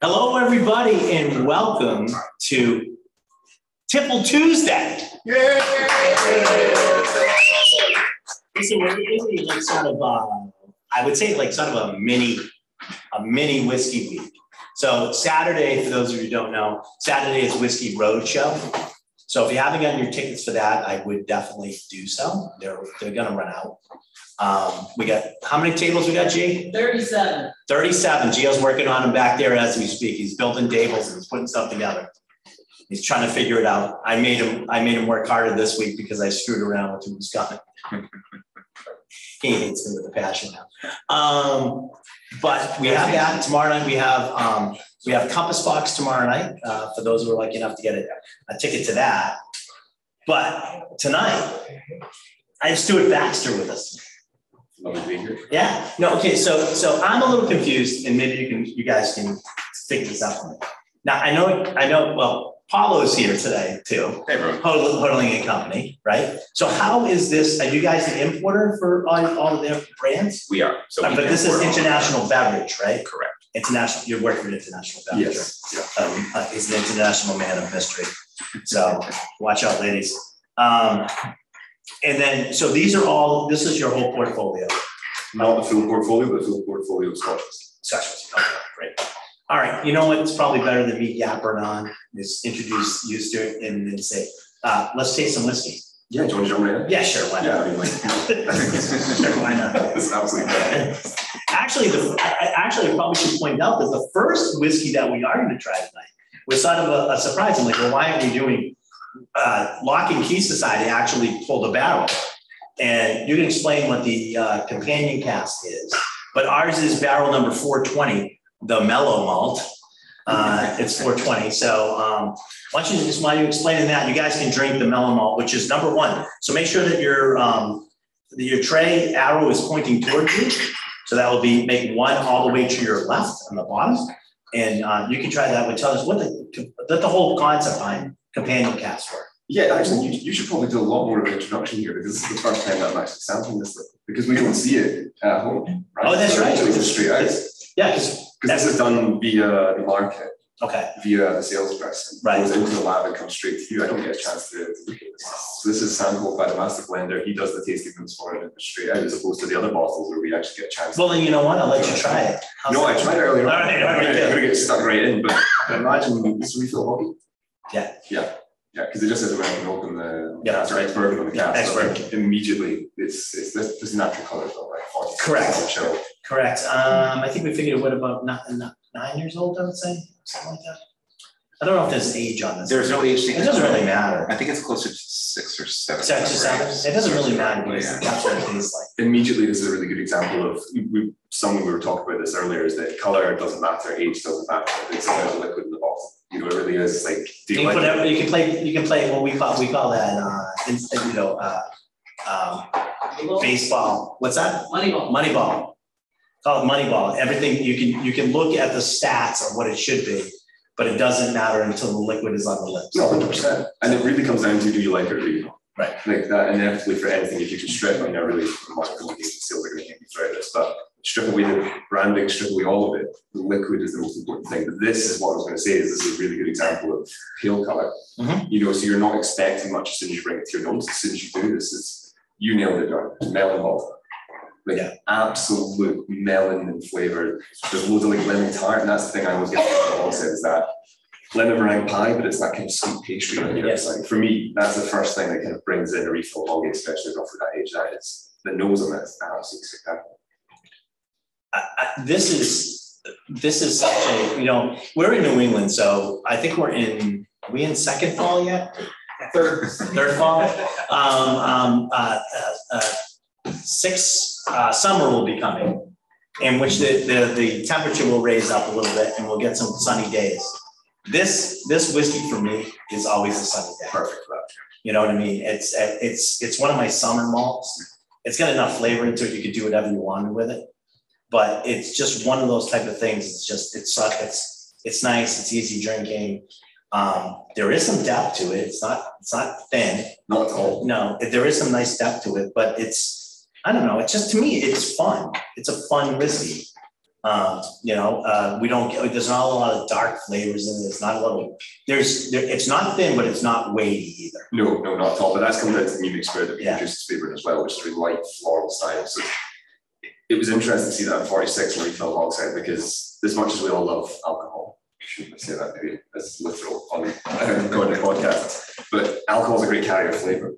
Hello, everybody, and welcome to Tipple Tuesday. Yay! So we're like sort of, uh, I would say like sort of a mini, a mini whiskey week. So Saturday, for those of you who don't know, Saturday is Whiskey Roadshow. So if you haven't gotten your tickets for that, I would definitely do so. They're they're gonna run out. Um, we got how many tables we got, G? Thirty-seven. 37. Gio's working on them back there as we speak. He's building tables and he's putting stuff together. He's trying to figure it out. I made him, I made him work harder this week because I screwed around with who was coming. he hates me with a passion now. Um, but we have that tomorrow night. We have um, we have Compass Box tomorrow night uh, for those who are lucky enough to get a, a ticket to that. But tonight, I have Stewart Baxter with us. Love to be here. Yeah, no, okay, so, so I'm a little confused and maybe you can, you guys can figure this out for me. Now, I know, I know, well, Paulo's here today too, Hey, bro. Hodling and Company, right? So how is this, are you guys the importer for all, all of their brands? We are. So Uh, But this is international beverage, right? Correct. International, you're working with international beverage. Yes. Yeah. Um, uh, he's an international man of mystery, so watch out, ladies. Um, and then, so these are all, this is your whole portfolio. Not the film portfolio, but the full portfolio of Scotch. Scotch whiskey, okay, great. All right, you know what, it's probably better than me yapping on, is introduce you to it and then say, uh, let's taste some whiskey. Yeah, do you want to jump right in? Yeah, sure, why Yeah, not? I mean, like. Sure, why not? It's absolutely. Actually, the, I, I probably should point out that the first whiskey that we are gonna try tonight was sort of a, a surprise, I'm like, well, why aren't we doing, uh, Lock and Key Society actually pulled a barrel. And you can explain what the, uh, companion cask is, but ours is barrel number four twenty, the mellow malt. Uh, it's four twenty, so, um, why don't you just, while you explaining that, you guys can drink the mellow malt, which is number one. So make sure that your, um, your tray arrow is pointing towards you. So that will be, make one all the way to your left on the bottom. And, uh, you can try that, would tell us what the, the whole concept behind companion cask were. Yeah, actually, you, you should probably do a lot more of an introduction here because this is the first time that I'm actually sampling this because we don't see it at home. right? Oh, that's So right. It's straight out, because Yeah, because, this is done via the market, okay, via the salesperson. Right. Goes into the lab and comes straight to you. I don't get a chance to, to look at this. So this is sampled by the master blender. He does the tasting notes for it and straight out as opposed to the other bottles where we actually get a chance. well, then you know what, I'll let you try it. How's No, I tried earlier. All right, all right, I'm gonna get stuck right in, but imagine this refill hoggy. Yeah. Yeah, yeah, because it just says American oak on the. Yeah, that's right. Bourbon on the Yeah, cap, so like immediately, it's, it's, this, this natural color though, right? Correct. Chill. Correct, um, I think we figured what about nine, nine years old, I would say, something like that. I don't know if there's age on this. There's no age. It doesn't really matter. I think it's closer to six or seven. Six or seven, it doesn't really matter, because Yeah. that's what it tastes like. Immediately, this is a really good example of, we, someone we were talking about this earlier, is that color doesn't matter, age doesn't matter, it's about the liquid in the bottle. You know, it really is like, do You you can like put, you can play, you can play what we call, we call that, uh, instant, you know, uh, um, baseball, what's that? Moneyball. Moneyball. Call it Moneyball. Everything, you can, you can look at the stats of what it should be, but it doesn't matter until the liquid is on the lips. No, hundred percent. And it really comes down to do you like it or do you not? Right. Like that and inevitably for anything, if you can strip, I mean, I really, I'm not going to sales are going to throughout this, but strip away the branding, strip away all of it, the liquid is the most important thing. But this is what I was going to say, is this is a really good example of pale color. Mhm. You know, so you're not expecting much as soon as you bring it to your nose, as soon as you do this is, you nailed it down, melon malt. Like Yeah. absolute melon and flavor. There's loads of like lemon tart, and that's the thing I always get from the is that lemon meringue pie, but it's that kind of sweet pastry on the Yes. outside. For me, that's the first thing that kind of brings in a refill hoggy, especially not for that age. That is the nose on it is absolutely spectacular. I, I, this is, this is such a, you know, we're in New England, so I think we're in, are we in second fall yet? Third. Third fall? Um, um, uh, uh, uh, six, uh, summer will be coming, in which the, the, the temperature will raise up a little bit and we'll get some sunny days. This, this whiskey for me is always a sunny day. Perfect. You know what I mean? It's, it's, it's one of my summer malts. It's got enough flavor into it, you could do whatever you wanted with it. But it's just one of those type of things, it's just, it's, it's, it's nice, it's easy drinking. Um, there is some depth to it, it's not, it's not thin, Not all. no, there is some nice depth to it, but it's, I don't know, it's just, to me, it's fun. It's a fun whiskey. Um, you know, uh, we don't get, there's not a lot of dark flavors in it, it's not a little, there's, there, it's not thin, but it's not weighty either. No, no, not at all, but that's coming down to the new make spirit that we Yeah. introduced to Favorite as well, which is really light floral style, so. It was interesting to see that in forty-six when we filled Hogshead, because as much as we all love alcohol, shouldn't I say that maybe as literal on going to podcast, but alcohol is a great carrier of flavour.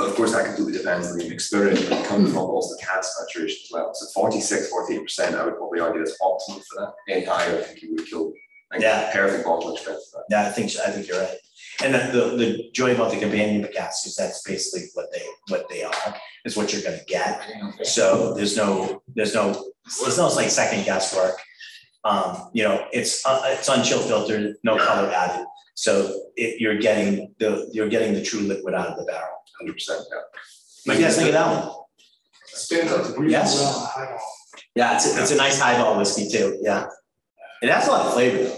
But of course, that completely depends on the spirit, and it comes from also the cask maturation as well, so 46, 48 percent, I would probably argue that's optimal for that, any higher, I think you would kill. Think Yeah. Perfect strength for that. Yeah, I think, I think you're right. And the, the, joy about the companion casks is that's basically what they, what they are, is what you're gonna get. So there's no, there's no, there's no like second guesswork. Um, you know, it's, uh, it's unchill filtered, no color added. So it, you're getting the, you're getting the true liquid out of the barrel. Hundred percent, yeah. What do you guys think of that one? Stands out to breathe Yes. well on high ball. Yeah, it's, a- it's a nice highball whiskey too, yeah. It has a lot of flavor though.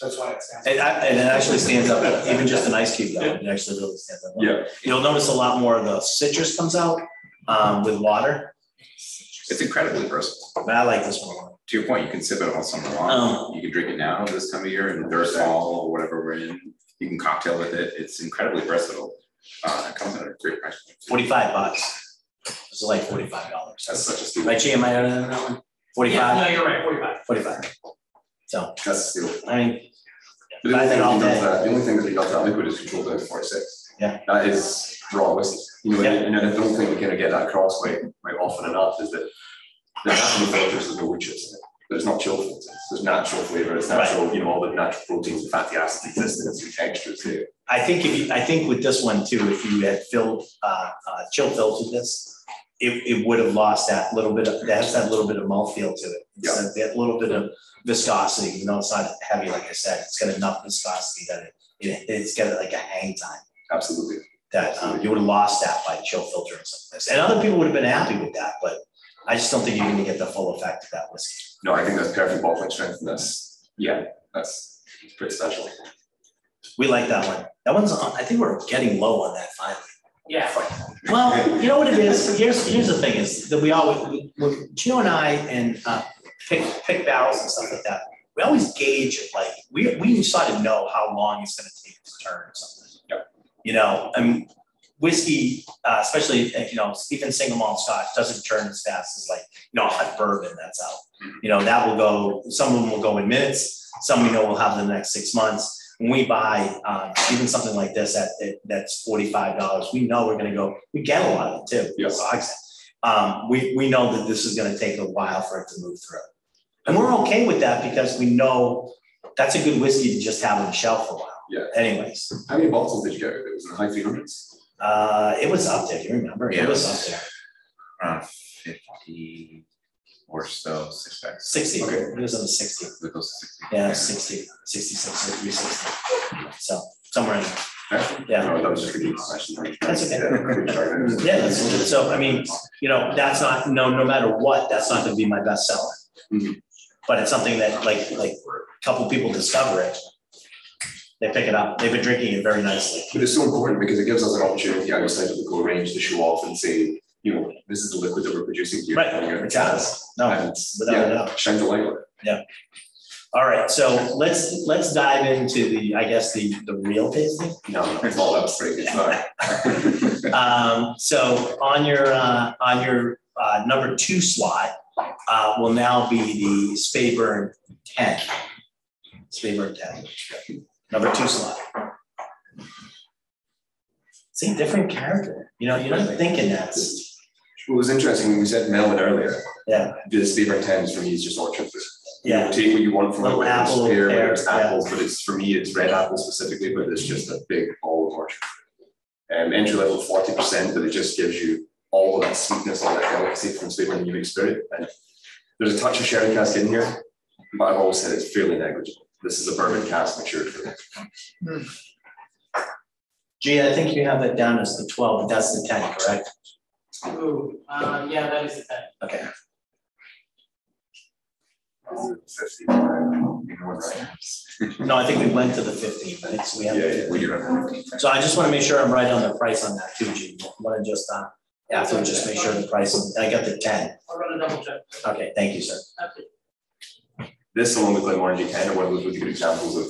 That's why it stands. And, I- and it actually stands up, even just an ice cube though, it actually really stands up. Yeah, You'll notice a lot more of the citrus comes out um, with water, It's incredibly versatile. but I like this one a lot. To your point, you can sip it all summer Um, long. You can drink it now this time of year in thirst fall or whatever we're in. You can cocktail with it. It's incredibly versatile. Uh, it comes at a great price. point. Forty-five bucks. This is like forty-five dollars. that's such a steal. Right, Chi, am I out of that one? 45? Yeah, no, you're right, forty-five. forty-five. So, That's a steal. I mean, The only thing all that does day. that, the only thing that does that liquid is controlled down to forty-six. Yeah. That is raw whiskey. You know, Yeah. and I don't think we kind of get that across quite, quite often enough, is that there has to be filters, there's no wood chips in it. There's not chill filters, there's natural flavor, it's natural, you know, all the natural proteins and fatty acids exist in the texture is there. I think if you, I think with this one too, if you had filled, uh, uh, chill filtered this, it, it would have lost that little bit of, that has that little bit of mouthfeel to it. It's Yeah. that- That little bit of viscosity, you know, it's not heavy, like I said, it's got enough viscosity that it, it, it's got like a hang time. Absolutely. that um, you would have lost that by chill filtering some of this. And other people would have been happy with that, but I just don't think you're gonna get the full effect of that whiskey. No, I think that's perfect bottling strength and that's, yeah, that's it's pretty special. We like that one. That one's, on- I think we're getting low on that finally. Yeah. Well, you know what it is? Here's, here's the thing is that we always, we- when Gio and I and uh, pick, pick barrels and stuff like that, we always gauge it like, we, we sort of know how long it's gonna take to turn or something. Yep. You know, I mean, whiskey, uh, especially, uh, you know, even single malt scotch doesn't turn as fast as like, a hot bourbon that's out. You know, that will go, some of them will go in minutes, some we know will have in the next six months. When we buy, um, even something like this at, at- that's forty-five dollars, we know we're gonna go, we get a lot of it too. I- Um, we, we know that this is gonna take a while for it to move through. And we're okay with that because we know that's a good whiskey to just have on the shelf for a while. Yeah. Anyways, How many bottles did you get? It was in the high three hundreds? uh, it was up there, you remember? It Yeah, it was up there, Around fifty or so, six packs. sixty, Okay. it was in the sixty. It goes to sixty. Yeah, 60, 66, or 360. So somewhere in, there, Yeah. No, that was just a good question. That's okay. yeah, that's, so I mean, you know, that's not, no, no matter what, that's not gonna be my best seller. Mhm. But it's something that like, like a couple people discover it. They pick it up, they've been drinking it very nicely. But it's so important because it gives us an opportunity outside of the core range to show off and say, you know, this is the liquid that we're producing here. Right, coming out of the it does. No, And, without a yeah, doubt. Shines a light on it. All right, so let's, let's dive into the, I guess, the, the real tasting. No, it's all that straight, it's not. Um, so on your, uh, on your, uh, number two slot, uh, will now be the Speyburn ten. Speyburn ten, number two slot. See, different character, you know, you're not thinking that's, What was interesting, when we said melon earlier, yeah, the Speyburn tens for me is just orchard fruit. You yeah, Take what you want from it, Little whether it's apple, pear, whether pear, it's yeah. apples, but it's, for me, it's red apple specifically, but it's just a big ball of orchard. fruit. Um, entry level forty percent, but it just gives you all of that sweetness, all that delicacy from Speyburn Unique Spirit. And there's a touch of sherry cask in here, but I've always said it's fairly negligible. This is a bourbon cask matured for me. gee, I think you have that down as the twelve, but that's the ten, correct? Ooh, uh, yeah, that is the ten. Okay. Fifty, ignore that. No, I think we went to the fifteen, right? So we have. Yeah, yeah, We do. So I just wanna make sure I'm right on the price on that too, Gene. Wanna just, uh, after, just make sure the price, I got the ten. I'll run a double check. Okay, thank you, sir. This along with Glenmorangie kind of one of those really good examples of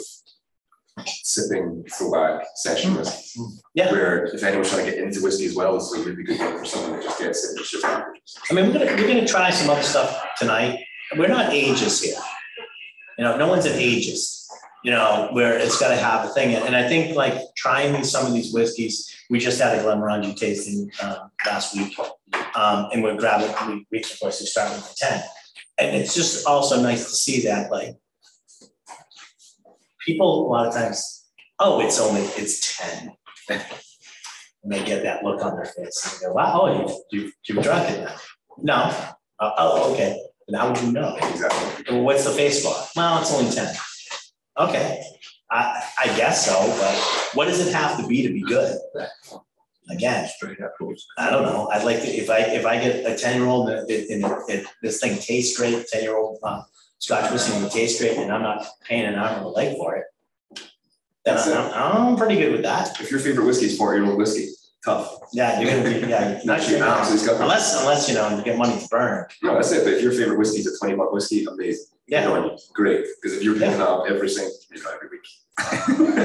sipping throwback session whiskey. Yeah. Where if anyone's trying to get into whiskey as well, it's a really good one for someone that just gets it, it's just. I mean, we're gonna, we're gonna try some other stuff tonight. We're not ages here. You know, no one's an ages. you know, where it's gotta have a thing. And I think like trying some of these whiskeys, we just had a Glenmorangie tasting, um, last week. Um, and we're grabbing, we, we, of course, we start with the ten. And it's just also nice to see that like people a lot of times, oh, it's only, it's ten. And they get that look on their face and they go, wow, oh, you, you, you've drunk it now. No, uh, oh, okay, and how would you know? Exactly. Well, what's the face for? Well, it's only ten. Okay, I, I guess so, but what does it have to be to be good? Again, I don't know, I'd like to, if I, if I get a ten-year-old and it, and it- it, this thing tastes great, ten-year-old, uh, Scotch whiskey and it tastes great, and I'm not paying an arm and a leg for it. Then That's it. I'm, I'm pretty good with that. If your favorite whiskey is forty-year-old whiskey, tough. Yeah, you're gonna be, yeah, not You're sure now, absolutely scuffing. unless, unless, you know, you get money to burn. No, that's it, but if your favorite whiskey is a twenty buck whiskey, amazing. Yeah. Good on. Great, because if you're picking that up every single, maybe not every week.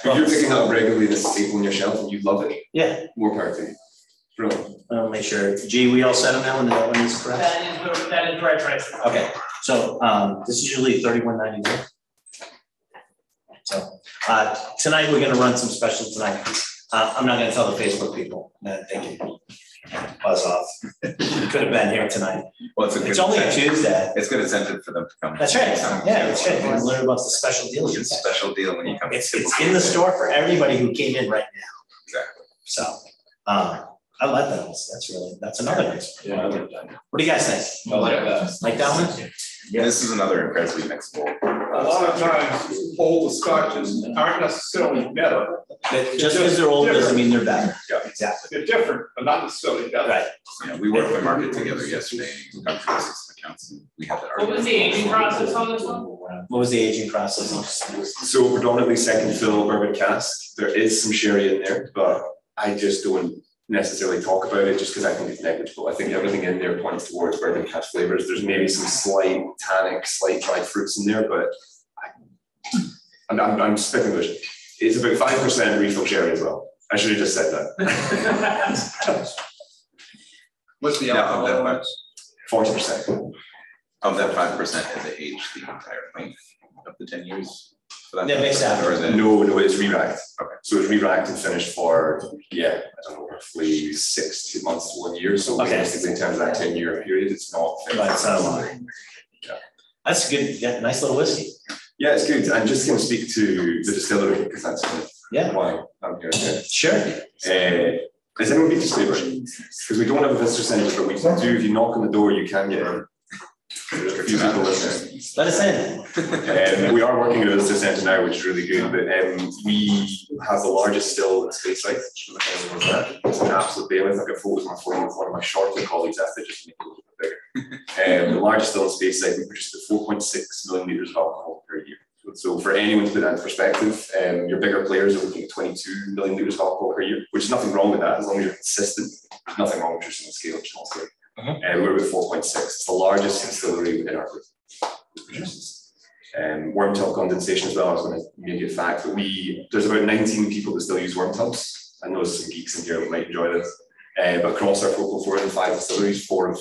If you're picking that up regularly, this is staple on your shelf and you love it, Yeah, more power to you. Brilliant. I'll make sure, G, we all set them now, and that one is correct? That is that is the right price. Okay, so, um, this is usually thirty-one ninety-nine. So, uh, tonight, we're gonna run some specials tonight. Uh, I'm not gonna tell the Facebook people, that they can buzz off. You Could have been here tonight. Well, it's a good. It's only a. Tuesday. It's good incentive for them to come. That's right, yeah, that's right. We're learn about the special deal. It's a special deal when you come. It's, it's in the store for everybody who came in right now. Exactly. So, um, I like those. That's really, that's another nice. one. Yeah, I like that. What do you guys think? I like that. Like that one? Yeah, this is another incredibly mixable. A lot of times, old scotches aren't necessarily better, That Just because they're old doesn't mean they're better. Yeah. Exactly, they're different, but not necessarily better. right. You know, we worked the market together yesterday, we got through some accounts and we had that. What was the aging process on this one? What was the aging process? So predominantly second fill bourbon cask, there is some sherry in there, but I just don't necessarily talk about it just because I think it's negligible. I think everything in there points towards bourbon cask flavors. There's maybe some slight tannic, slight dried fruits in there, but I, I'm, I'm, I'm spitting bush. It's about five percent refill sherry as well. I should have just said that. What's the Yeah, of that much, Forty percent. of that five percent, is it aged the entire length of the ten years? For that? Yeah, mixed out. Or is it? No, no, it's re-racked. Okay. So it's re-racked and finished for, yeah, I don't know, roughly six, two months to one year. So Okay. basically in terms of that ten year period, it's not. Right, it's not a lot. That's good, yeah, nice little whiskey. Yeah, it's good. I'm just gonna speak to the distillery because that's kind of Yeah, why I'm here. today. sure. Uh, has anyone been to Slavery? Because we don't have a visitor centre, but we do, if you knock on the door, you can get in. There's a few people listening. Let us in. We are working a visitor centre now, which is really good, but um, we have the largest still in Speyside. It's an absolute behemoth. I've got photos on my phone with one of my shorter colleagues after just to make it a little bit bigger. Um, the largest still in Speyside, we produce about four point six million litres of alcohol per year. So for anyone to put that in perspective, um, your bigger players are looking at twenty-two million litres of alcohol per year, which is nothing wrong with that, as long as you're consistent. There's nothing wrong with just on the scale, which is also great. Mhm. And we're with four point six, it's the largest distillery within our group. that. Um, worm tub condensation as well, I was gonna make it fact, that we, there's about nineteen people that still use worm tubs. I know there's some geeks in here that might enjoy this, uh, but across our focal four and five distilleries, four of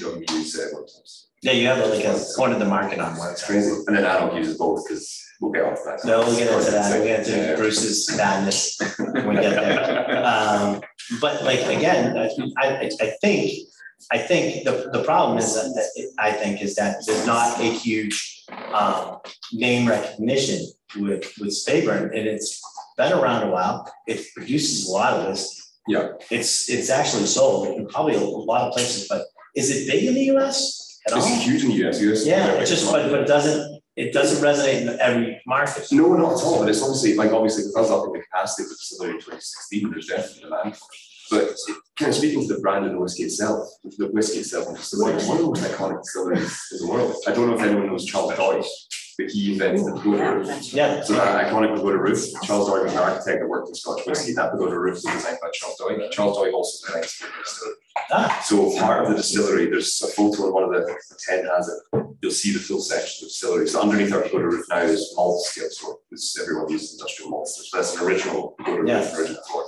them use uh, worm tubs. Yeah, you have like a corner of the market on one. It's crazy, and then Adult uses both, because we'll get onto that. No, we'll get into that. We'll get Yeah. Bruce's madness when we get there. Um, but like, again, I, I, I think, I think the, the problem is that, that it- I think is that there's not a huge, um, name recognition with, with Speyburn, and it's been around a while. It produces a lot of this. Yeah. It's, it's actually sold in probably a lot of places, but is it big in the US at all? It's huge in the US, US. Yeah, it just, but, but it doesn't, it doesn't resonate in every market. No, not at all, but it's obviously, like, obviously, because up in the capacity of the facility in twenty sixteen, there's definitely demand. for it. But it- kind of speaking to the brand of the whiskey itself, the whiskey itself, and distillery, it's one of the most iconic distilleries in the world. I don't know if anyone knows Charles Doig, but he invented the pagoda roof. Yeah, So that iconic pagoda roof, Charles Doig was an architect that worked in Scotch whiskey, that pagoda roof was designed by Charles Doig. Charles Doig also designed the distillery. ah, So part of the distillery, there's a photo, and one of the, the ten has it, you'll see the full section of the distillery. So underneath our pagoda roof now is malt scale store, because everyone uses industrial malts, so that's an original pagoda roof, Yeah. original floor.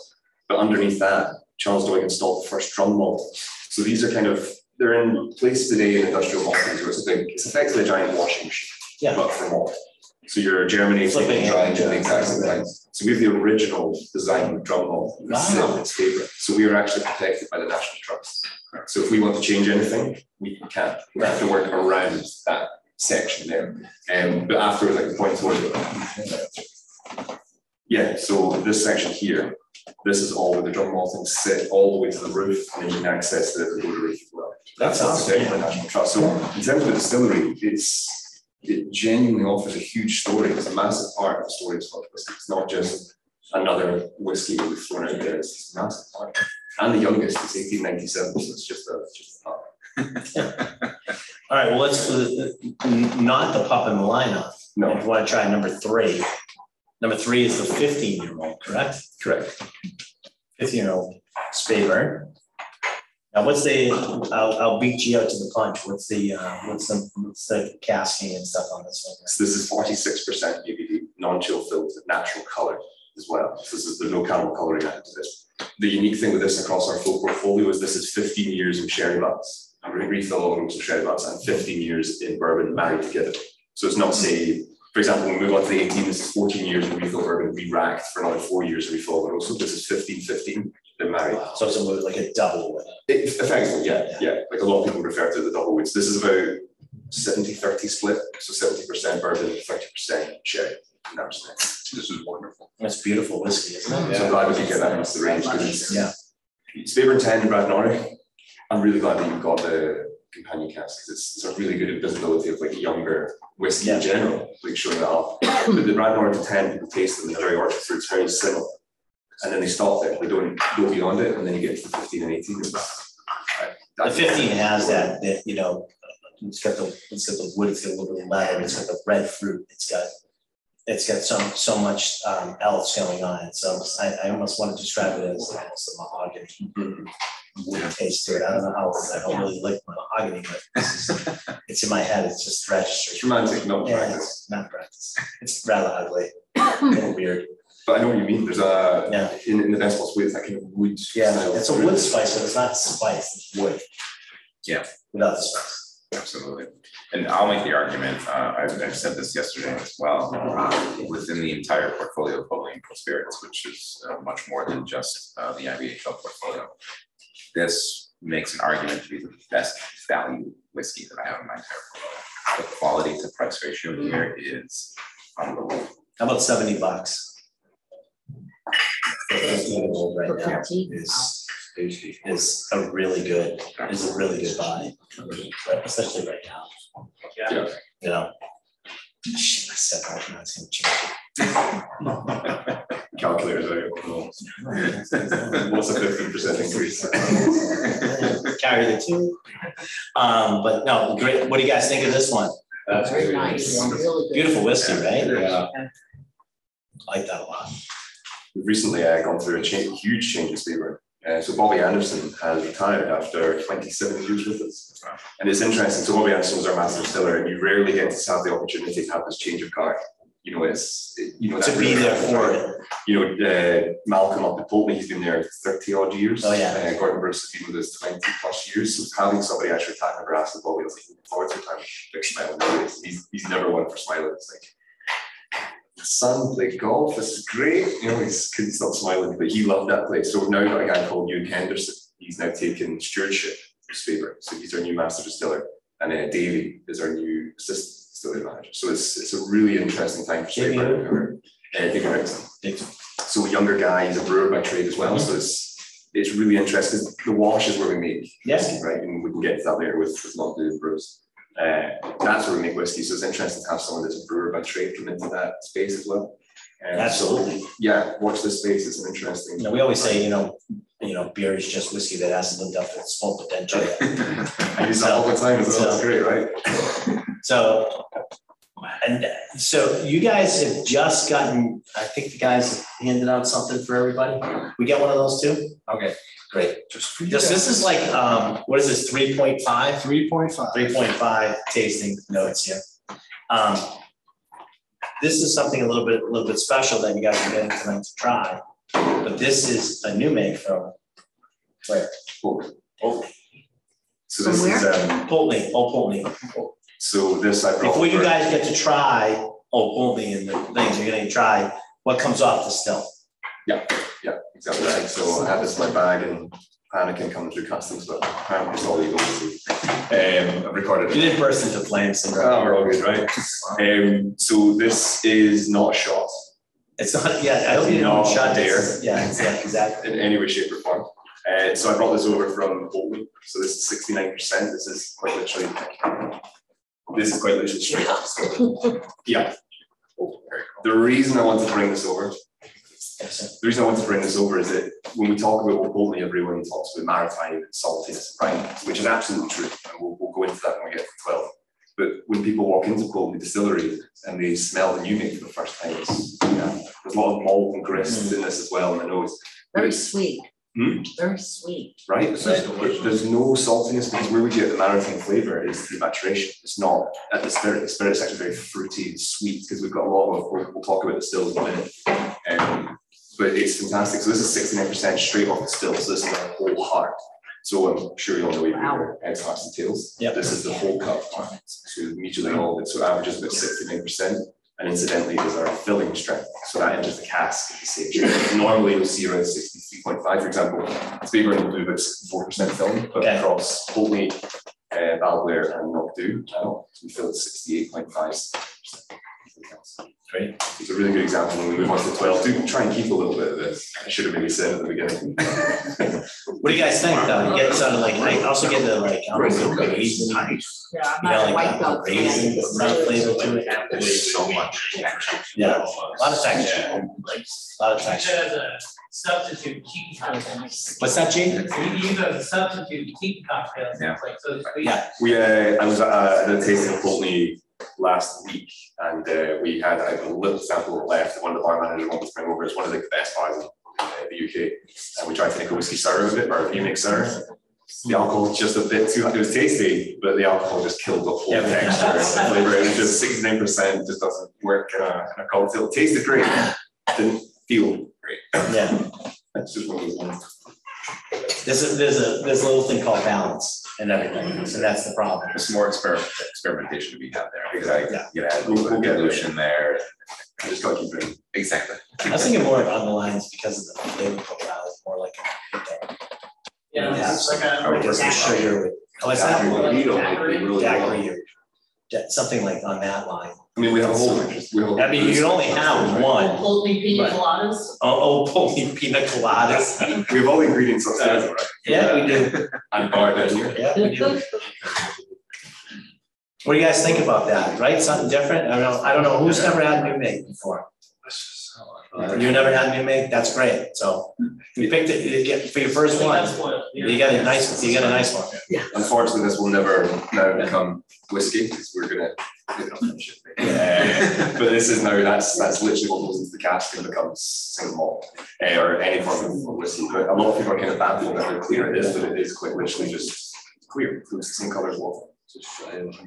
But underneath that, Charles Doig installed the first drum malt. So these are kind of, they're in place today in industrial malting, where it's a big, it's effectively a giant washing machine, yeah. but for malt. So you're germinating Flipping and drying at the exact same time. So we have the original design drum malt, Wow. its favorite. So we are actually protected by the National Trust. So if we want to change anything, we can't, we have to work around that section there. Um, but afterwards, I can point towards it. Yeah, so this section here, this is all where the drum malting sit all the way to the roof, and you can access the the roof as well. That's all awesome, National Trust. So in terms of the distillery, it's, it genuinely offers a huge story. It's a massive part of the story of Scotch whisky. It's not just another whiskey that we've thrown out there, it's a massive part. And the youngest, eighteen ninety-seven, so it's just a, just a part. All right, well, let's, uh, not the pup in the lineup. No, If you wanna try number three. Number three is the fifteen year old, correct? correct. Fifteen year old Speyburn. Now, what's the, I'll, I'll beat you out to the punch. What's the, uh, what's the, what's the casking and stuff on this one? So this is forty-six percent ABV, non-chill filled with natural color as well. So this is, there's no caramel coloring added to this. The unique thing with this across our full portfolio is this is fifteen years in sherry butts. And we refill all of them sherry butts and fifteen years in bourbon married together. So it's not say, for example, when we move on to the eighteen, this is fourteen years in refill bourbon, we racked for another four years in refill, but also this is 15, 15. they're married. So it's a, like a double with it. It- Effectively, yeah, yeah, like a lot of people refer to the double woods, this is about 70-30 split, so seventy percent bourbon, thirty percent sherry. in that respect. This is wonderful. It's beautiful whiskey, isn't it? Yeah. So I'm glad we could get that into the range, because it's. Yeah. It's favorite ten, Bradan Orach, I'm really glad that you got the companion cask, because it's, it's a really good visibility of like a younger whiskey in general, like showing that off. But the Bradan Orach to ten, people taste them, and they're very orchard fruits, very similar. And then they stop there, they don't go beyond it, and then you get to fifteen and eighteen. it's- The fifteen has that, that, you know, it's got the, it's got the wood, it's got a little bit of leather, it's got the red fruit, it's got. It's got so, so much um else going on, so I, I almost want to describe it as almost a mahogany. Wood taste to it, I don't know how, I don't really like mahogany, but this is, it's in my head, it's just registered. It's romantic, not Yeah, practice, it's not practice, it's rather ugly, a little weird, but I know what you mean, there's a, yeah, in, in the best possible way, it's that kind of wood. yeah, style it's a wood spice, but it's not spice, it's wood. Yeah. Without the spice. Absolutely. And I'll make the argument, uh, I've, I've said this yesterday as well, uh, within the entire portfolio of Bowling Pro Spirits, which is uh, much more than just, uh, the IBHL portfolio. This makes an argument to be the best value whiskey that I have in my entire portfolio. The quality to price ratio here is unbelievable. How about seventy bucks? Right now is, is a really good, is a really good buy, especially right now. Yeah. You know? Shit, I said that, it's gonna change. Calculators, I don't. What's a fifteen percent increase? Carry the two. Um, but no, great, what do you guys think of this one? That's Very really nice, wonderful. really good. Beautiful whiskey, right? Yeah, I Like that a lot. we've recently uh, gone through a change, huge change in flavor. Uh, so Bobby Anderson has retired after twenty-seven years with us. And it's interesting, so Bobby Anderson was our master distiller, and you rarely get to have the opportunity to have this change of guard. You know, it's, you know. To be really- there for it, You know, uh, Malcolm up at Pulteney, he's been there thirty odd years. Oh, yeah. Uh, Gordon Bruce has been with us twenty plus years, so having somebody actually attack the grass with Bobby, I was like, looking forward to time, big smile. He's, he's never one for smiling, it's like. Son played golf, this is great, you know, he's couldn't stop smiling, but he loved that place, so now we've now got a guy called Ewan Henderson, he's now taken stewardship of Speyburn, so he's our new master distiller. And uh, Davey is our new assistant distillery manager, so it's, it's a really interesting time for Davey Spaber. Uh, Erickson so a younger guy, he's a brewer by trade as well, so it's, it's really interesting, the wash is where we make Yeah. whiskey, right, and we can get to that later with, with doing brews. Uh, that's where we make whiskey, so it's interesting to have someone that's a brewer by trade come into that space as well. So, absolutely. Yeah, watch this space, it's an interesting. You know, we always say, you know, you know, beer is just whiskey that hasn't lived up to its full potential. I use that all the time as well, it's great, right? So, and so you guys have just gotten, I think the guys have handed out something for everybody. We get one of those too? Okay, great. Just for you This, this is like, um, what is this, three point five? Three point five. Three point five tasting notes here. Um, this is something a little bit, a little bit special that you guys are getting tonight to try. But this is a new make from where? Oh, So this is, um, Pulteney, Old Pulteney. So this I brought. Before you over- guys get to try Old Pulteney and the things, you're gonna try what comes off the still. Yeah, yeah, exactly right. So I have this in my bag and panicking coming through customs, but apparently it's all legal. Um, I've recorded You didn't burst into flames, Oh, we're all good, right? Um, so this is not a shot It's not, yeah, I hope you No, don't shut dare. this. Yeah, exactly. in any way, shape or form. Uh, so I brought this over from Pulteney. So this is sixty-nine percent. This is quite literally. This is quite literally straight stove. Yeah. The reason I want to bring this over The reason I want to bring this over is that when we talk about Pulteney, everyone talks about maritime and saltiness, right? Which is absolutely true, and we'll, we'll go into that when we get to twelve. But when people walk into Pulteney Distillery and they smell the new make for the first time, it's, yeah, there's a lot of malt and grist mm. in this as well in the nose, Very sweet. Hmm? Very sweet. right? But there's no saltiness because where we get the maritime flavour is through maturation. It's not at the spirit. The spirit's actually very fruity and sweet because we've got a lot of, we'll, we'll talk about the stills in a minute. Um, but it's fantastic. So this is sixty-nine percent straight off the still. So this is our whole heart. So I'm sure you all know we Wow. heads, hearts and tails. Yep. This is the whole cup. So immediately all of it. So it averages about sixty-nine percent and incidentally is our filling strength. So that enters the cask at the same time. Normally you'll see around 63.5, for example, Speyburn will do about four percent filling, but okay. across Pulteney, uh, Balblair and Knockdhu, we fill at 68.5 else, right? It's a really good example when we move on to 12. Do try and keep a little bit of this. I should have maybe said at the beginning. What do you guys think though? You get sort of like, I also get the like, um, the raisin, Yeah, I'm know, not a like white the belt. raisin, brown flavor to it. There's so much. Yeah, a lot of texture, yeah, a lot of texture. As a uh, substitute tea cocktails. What's that, Gene? So you can use those substitute tea cocktails, like, so. Yeah. We, uh, I was uh, at the tasting of Pulteney last week and uh, we had I have a little sample left, one of the bar managers wanted to bring over, it's one of the best bars in the UK. And we tried to make a whiskey sour with it, or a new make sour. The alcohol was just a bit too, it was tasty, but the alcohol just killed the whole Yeah. texture and the flavor, it was just sixty-nine percent, just doesn't work in a, in a cocktail, It tasted great, didn't feel great. Yeah, That's just one of those ones. there's a, there's a, there's a little thing called balance and everything, so that's the problem. There's more experiment, experimentation to be had there, exactly, Yeah. you know, add a We'll- little we'll bit get of there. dilution there, I just gotta keep it. exactly. I was thinking more on the lines because of the flavor profile, it's more like a, Yeah, it's like a. like a sugar with, oh, what's that? Daiquiri. Daiquiri or yeah, something like on that line. I mean, we have a whole, we have. a- I mean, you can only have one, Old pina Right. coladas. oh, oh, holy pina coladas. We have all the ingredients upstairs, right? Yeah, we do, And bar down here. yeah, we do. What do you guys think about that, right? Something different? I don't know, I don't know, who's never had new make before? You never had new make? That's great, so you picked it, you get, for your first one, you got a nice, you got a nice one. Unfortunately, this will never now become whiskey, because we're gonna. Uh, But this is now, that's, that's literally what goes into the cask and becomes single malt, uh, or any form of whiskey, but a lot of people are kind of baffled at how clear it is, but it is quite literally just clear, it's the same color as water.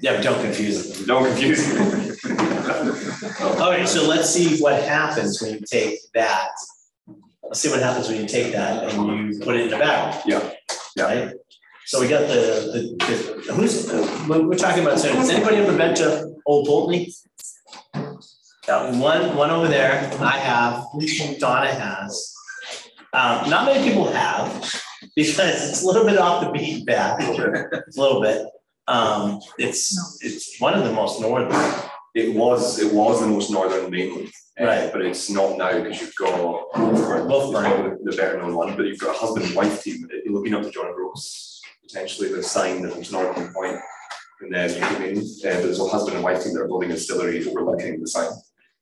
Yeah, but don't confuse it. Don't confuse me. Okay, so let's see what happens when you take that. Let's see what happens when you take that and you put it in a barrel. Yeah, yeah. Right? So we got the, the, the, who's, we're, talking about, so has anybody ever been to Old Pulteney? Got one, one over there, I have, Donna has. Um, not many people have, because it's a little bit off the beaten path, a little bit. Um, it's, it's one of the most northern, It was, it was the most northern mainland. uh, Right. But it's not now, because you've got Wolfburn. probably the better known one, but you've got a husband and wife team, uh, looking up to John o' Groats, potentially the sign that was Northern Point. And then you come in, uh, there's a husband and wife team that are building a distillery overlooking the sign.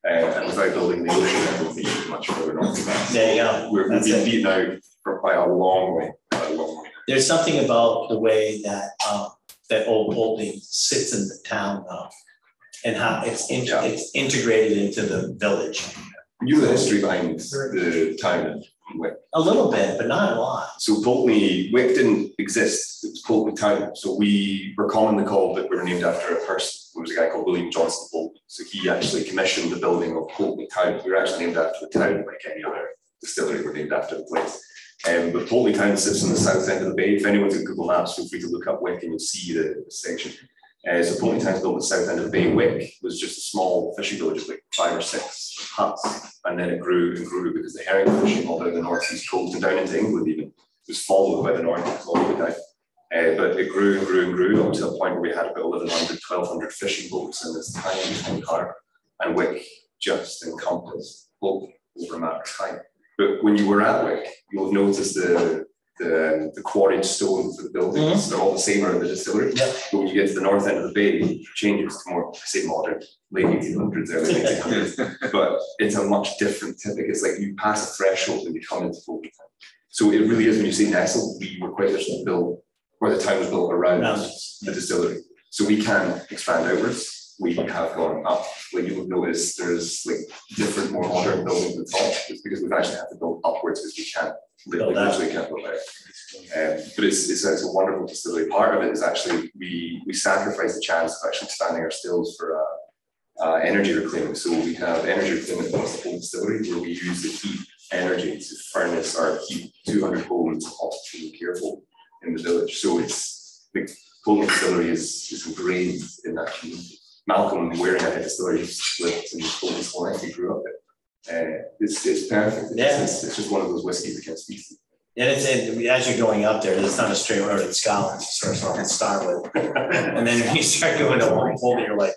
Uh, and without building the ocean, I don't think it's much further north than that. there you go. We're, we've been it. beat now for by a long way, a long way. There's something about the way that, um, that Old Pulteney sits in the town now. And how it's in, Yeah. it's integrated into the village, You know the history behind the town and Wick. a little bit, but not a lot. So Pulteney, Wick didn't exist, it was Pulteney Town, so we were commonly called that we were named after a person, it was a guy called William Johnston Pulteney. So he actually commissioned the building of Pulteney Town, we were actually named after the town, like any other distillery, we're named after the place. Um, but Pulteney Town sits on the south end of the bay, if anyone's in Google Maps, feel free to look up Wick and you'll see the section. Uh, so Pulteney Town's built at the south end of the bay, Wick was just a small fishing village of like five or six huts. And then it grew and grew because the herring fishing all down the northeast coast and down into England even was followed by the North all the way down. Uh, but it grew and grew and grew up to a point where we had about 1,100, 1,200 fishing boats in this tiny, tiny harbour. And Wick just encompassed both over a matter of time. But when you were at Wick, you'll have noticed the, the, the quarried stone for the buildings, mm-hmm. they're all the same around the distillery. Yeah. But when you get to the north end of the bay, it changes to more, say modern, late 1800s, early 1900s. But it's a much different typic, it's like you pass a threshold and you come into Folkestone. So it really is, when you say nestle, we were quite literally built, where the town was built around Around. the distillery. So we can expand outwards, we have gone up, like you will notice, there's like different, more modern buildings at the top, it's because we've actually had to build upwards because we can't, literally, Build out. literally can't build out. Um, but it's, it's, a- it's a wonderful distillery, part of it is actually, we, we sacrifice the chance of actually expanding our stills for, uh, uh, energy reclaiming, so we have energy reclaiming across the whole distillery, where we use the heat energy to furnace our heat two hundred homes of hospital care home in the village, so it's, the whole distillery is, is ingrained in that community. Malcolm Waring a head distillery lived in Golden Swan, he grew up there. Uh, it's, it's perfect, Yeah. it's, it's just one of those whiskeys that can't speak. And it's, and as you're going up there, it's not a straight road in Scotland, you sort of start- with. And then you start going to one pole, you're like,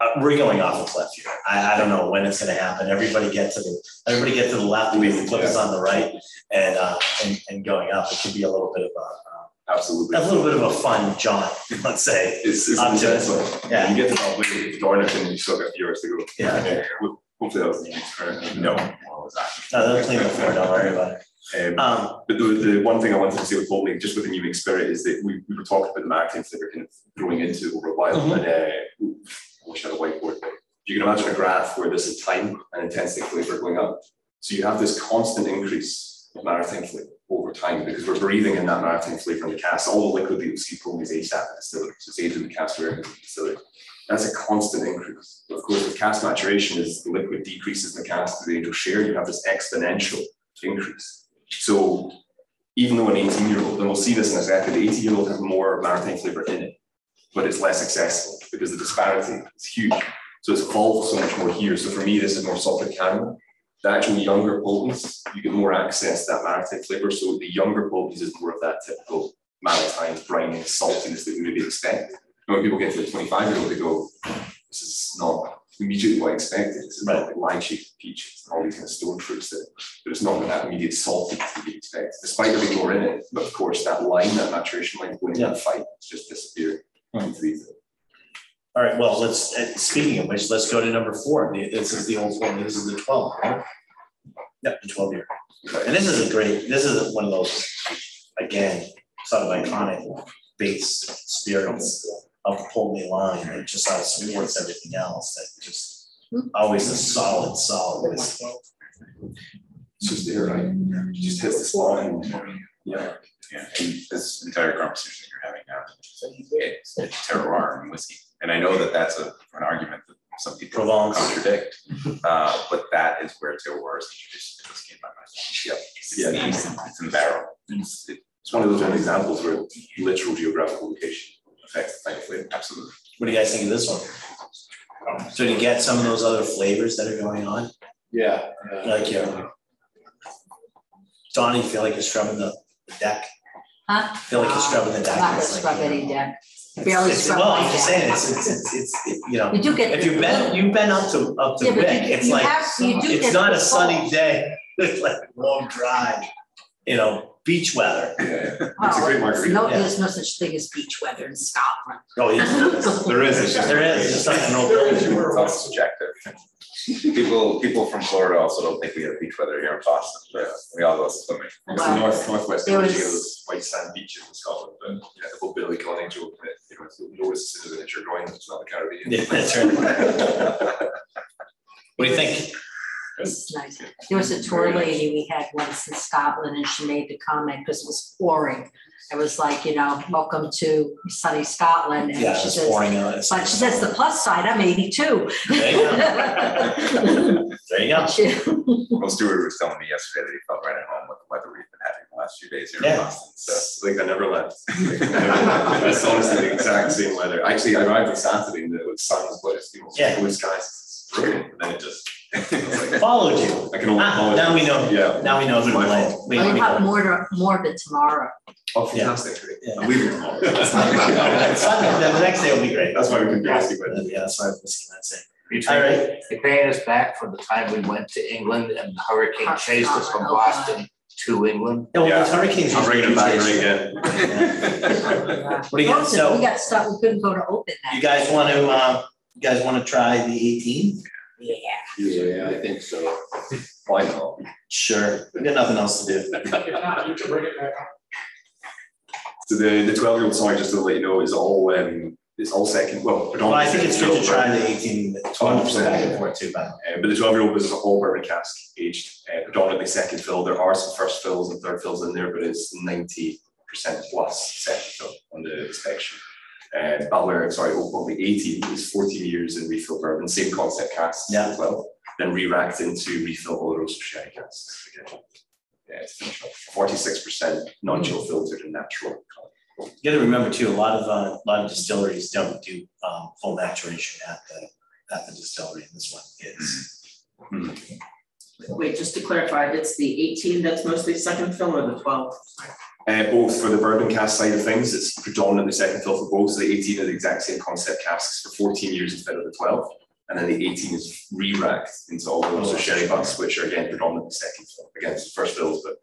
uh, we're going off a cliff here. I, I don't know when it's gonna happen. Everybody get to the, everybody get to the left, the cliff is on the right. And, uh, and, and going up, it could be a little bit of a, Absolutely. a little bit of a fun jaunt, let's say. It's, it's Up to it. Yeah. you get to Balblair, to Dornoch, and you still got a few hours to go. Yeah. Ho- Hopefully that was the next. No, what was that? No, they'll clean the floor, don't worry about it. Um, Um, but the, the one thing I wanted to say with Pulteney, just with the New Spirit, is that we, we were talking about the maritime that we're kind of growing into over a while, Mhm. and, uh, I wish I had a whiteboard, but you can imagine a graph where this is time and intensity flavor going up. So you have this constant increase of maritime flavor over time, because we're breathing in that maritime flavor in the cast, all the liquid that you see probably is aged at the distillery, so it's aged in the cast the distillery. That's a constant increase. Of course, with cast maturation, as the liquid decreases in the cast to the age of share, you have this exponential increase. So even though an eighteen year old, and we'll see this in a second, the eighteen year old has more maritime flavor in it, but it's less accessible because the disparity is huge. So it's evolved so much more here. So for me, this is more salted caramel. The actual younger potents, you get more access to that maritime flavor. So the younger potents is more of that typical maritime briny saltiness that we would expect. And when people get to the twenty-five year old, they go, this is not immediately what I expected. This is not like lychee, peach, and all these kind of stone fruits that but it's not that immediate saltiness that you expect, despite there being more in it. But of course, that line, that maturation line going into the fight, it's just disappearing into the ether. All right, well, let's, uh, speaking of which, let's go to number four. This is the old one, this is the twelve, right? Yep, the twelve year. And this is a great, this is one of those, again, sort of iconic base spirits of the Pulteney line that just sort of supports everything else, that just always a solid, solid whiskey. It's just there, right? It just hits the spot yeah. Yeah, and this entire conversation you're having now, it's terroir and whiskey. And I know that that's a, an argument that some people Provence. contradict. Uh, but that is where terroir is introduced to whiskey in my mind. Yep. It's Yeah. in it's in the barrel. It's, it, It's one of those old examples where literal geographical location affects the final flavor. absolutely. What do you guys think of this one? So to get some of those other flavors that are going on, Yeah. like your. Donnie, you feel like you're scrubbing the the deck? Huh? Feel like you're scrubbing the deck? Not gonna like, scrub you know, deck. It's- Barely it's- Well, I'm just saying, it's, it's, it's, it's, it- you know, You do get. if you've been, you've been up to, up to Yeah, but Wick, you- it's you like, have- you do it's get not the a sunny fall. day, it's like warm, dry, you know, beach weather. Yeah, yeah. It's a great margarita. No, yeah. there's no such thing as beach weather in Scotland. Oh, yeah, There is, it's just. there is, it's not an old It's building. all subjective. People, people from Florida also don't think we have beach weather here in Boston, but we all go swimming. It's the Wow. north, northwest There of was- those white sand beaches in Scotland, but yeah, the whole Billy Connolly joke that, you know, you'll notice as soon as it hits your groin, it's not the Caribbean. Yeah, that's right. What do you think? This is nice. There was a tour lady we had once in Scotland and she made the comment because it was pouring. It was like, you know, welcome to sunny Scotland. And Yeah, she it's says, pouring out. but she says the plus side, I'm eighty-two. There you go. There you go. She- Well, Stewart was telling me yesterday that he felt right at home with the weather we've been having the last few days here in Boston, so. It's like I never left. That's honestly the exact same weather. Actually, I arrived on Saturday and it was sun was blue, you know, Yeah. blue skies, it's brilliant, and then it just. I was like, Followed you. I can only. Ah, now we know, Yeah. now we know who to My blame. fault. We- We'll we have know. more to, more of it tomorrow. Oh, fantastic, great. Yeah. I'm leaving tomorrow. Sunday, the next day will be great. That's why we can do this with. Yeah, that's why I was gonna say. You All think right, they paying us back for the time we went to England and the hurricane chased us from Oh, God. Boston to England? no, Yeah. these hurricanes. I'm bringing it back right again. again. What do you got? Frozen, So- We got stuck, we couldn't go to open that. You guys want to, uh, you guys want to try the eighteen? Yeah. Yeah, I think so. Why not? Sure, we got nothing else to do. If not, you can bring it back up. So the, the twelve year old, sorry, just to let you know, is all, um, it's all second, well, Well, I think it's good to try the eighteen, the twelve percent back and forth too, but. Uh, but the twelve year old was all bourbon cask aged, uh, predominantly second fill. There are some first fills and third fills in there, but it's ninety percent plus second fill on the inspection. Uh, Butler, sorry, only eighteen is fourteen years in refill bourbon, same concept casks Yeah. as well. Then re-racked into refill Oloroso sherry casks again. Yeah, it's forty-six percent non-chill filtered and natural. You gotta remember too, a lot of, uh, a lot of distilleries don't do, um, full maturation at the, at the distillery, and this one is. Wait, just to clarify, it's the eighteen that's mostly second fill or the twelve? Uh, both for the bourbon cask side of things, it's predominantly second fill for both. So the eighteen are the exact same concept casks for fourteen years instead of the twelve. And then the eighteen is re-racked into all those Oh, sherry butts, which are again predominantly second fill. Again, the first fills, but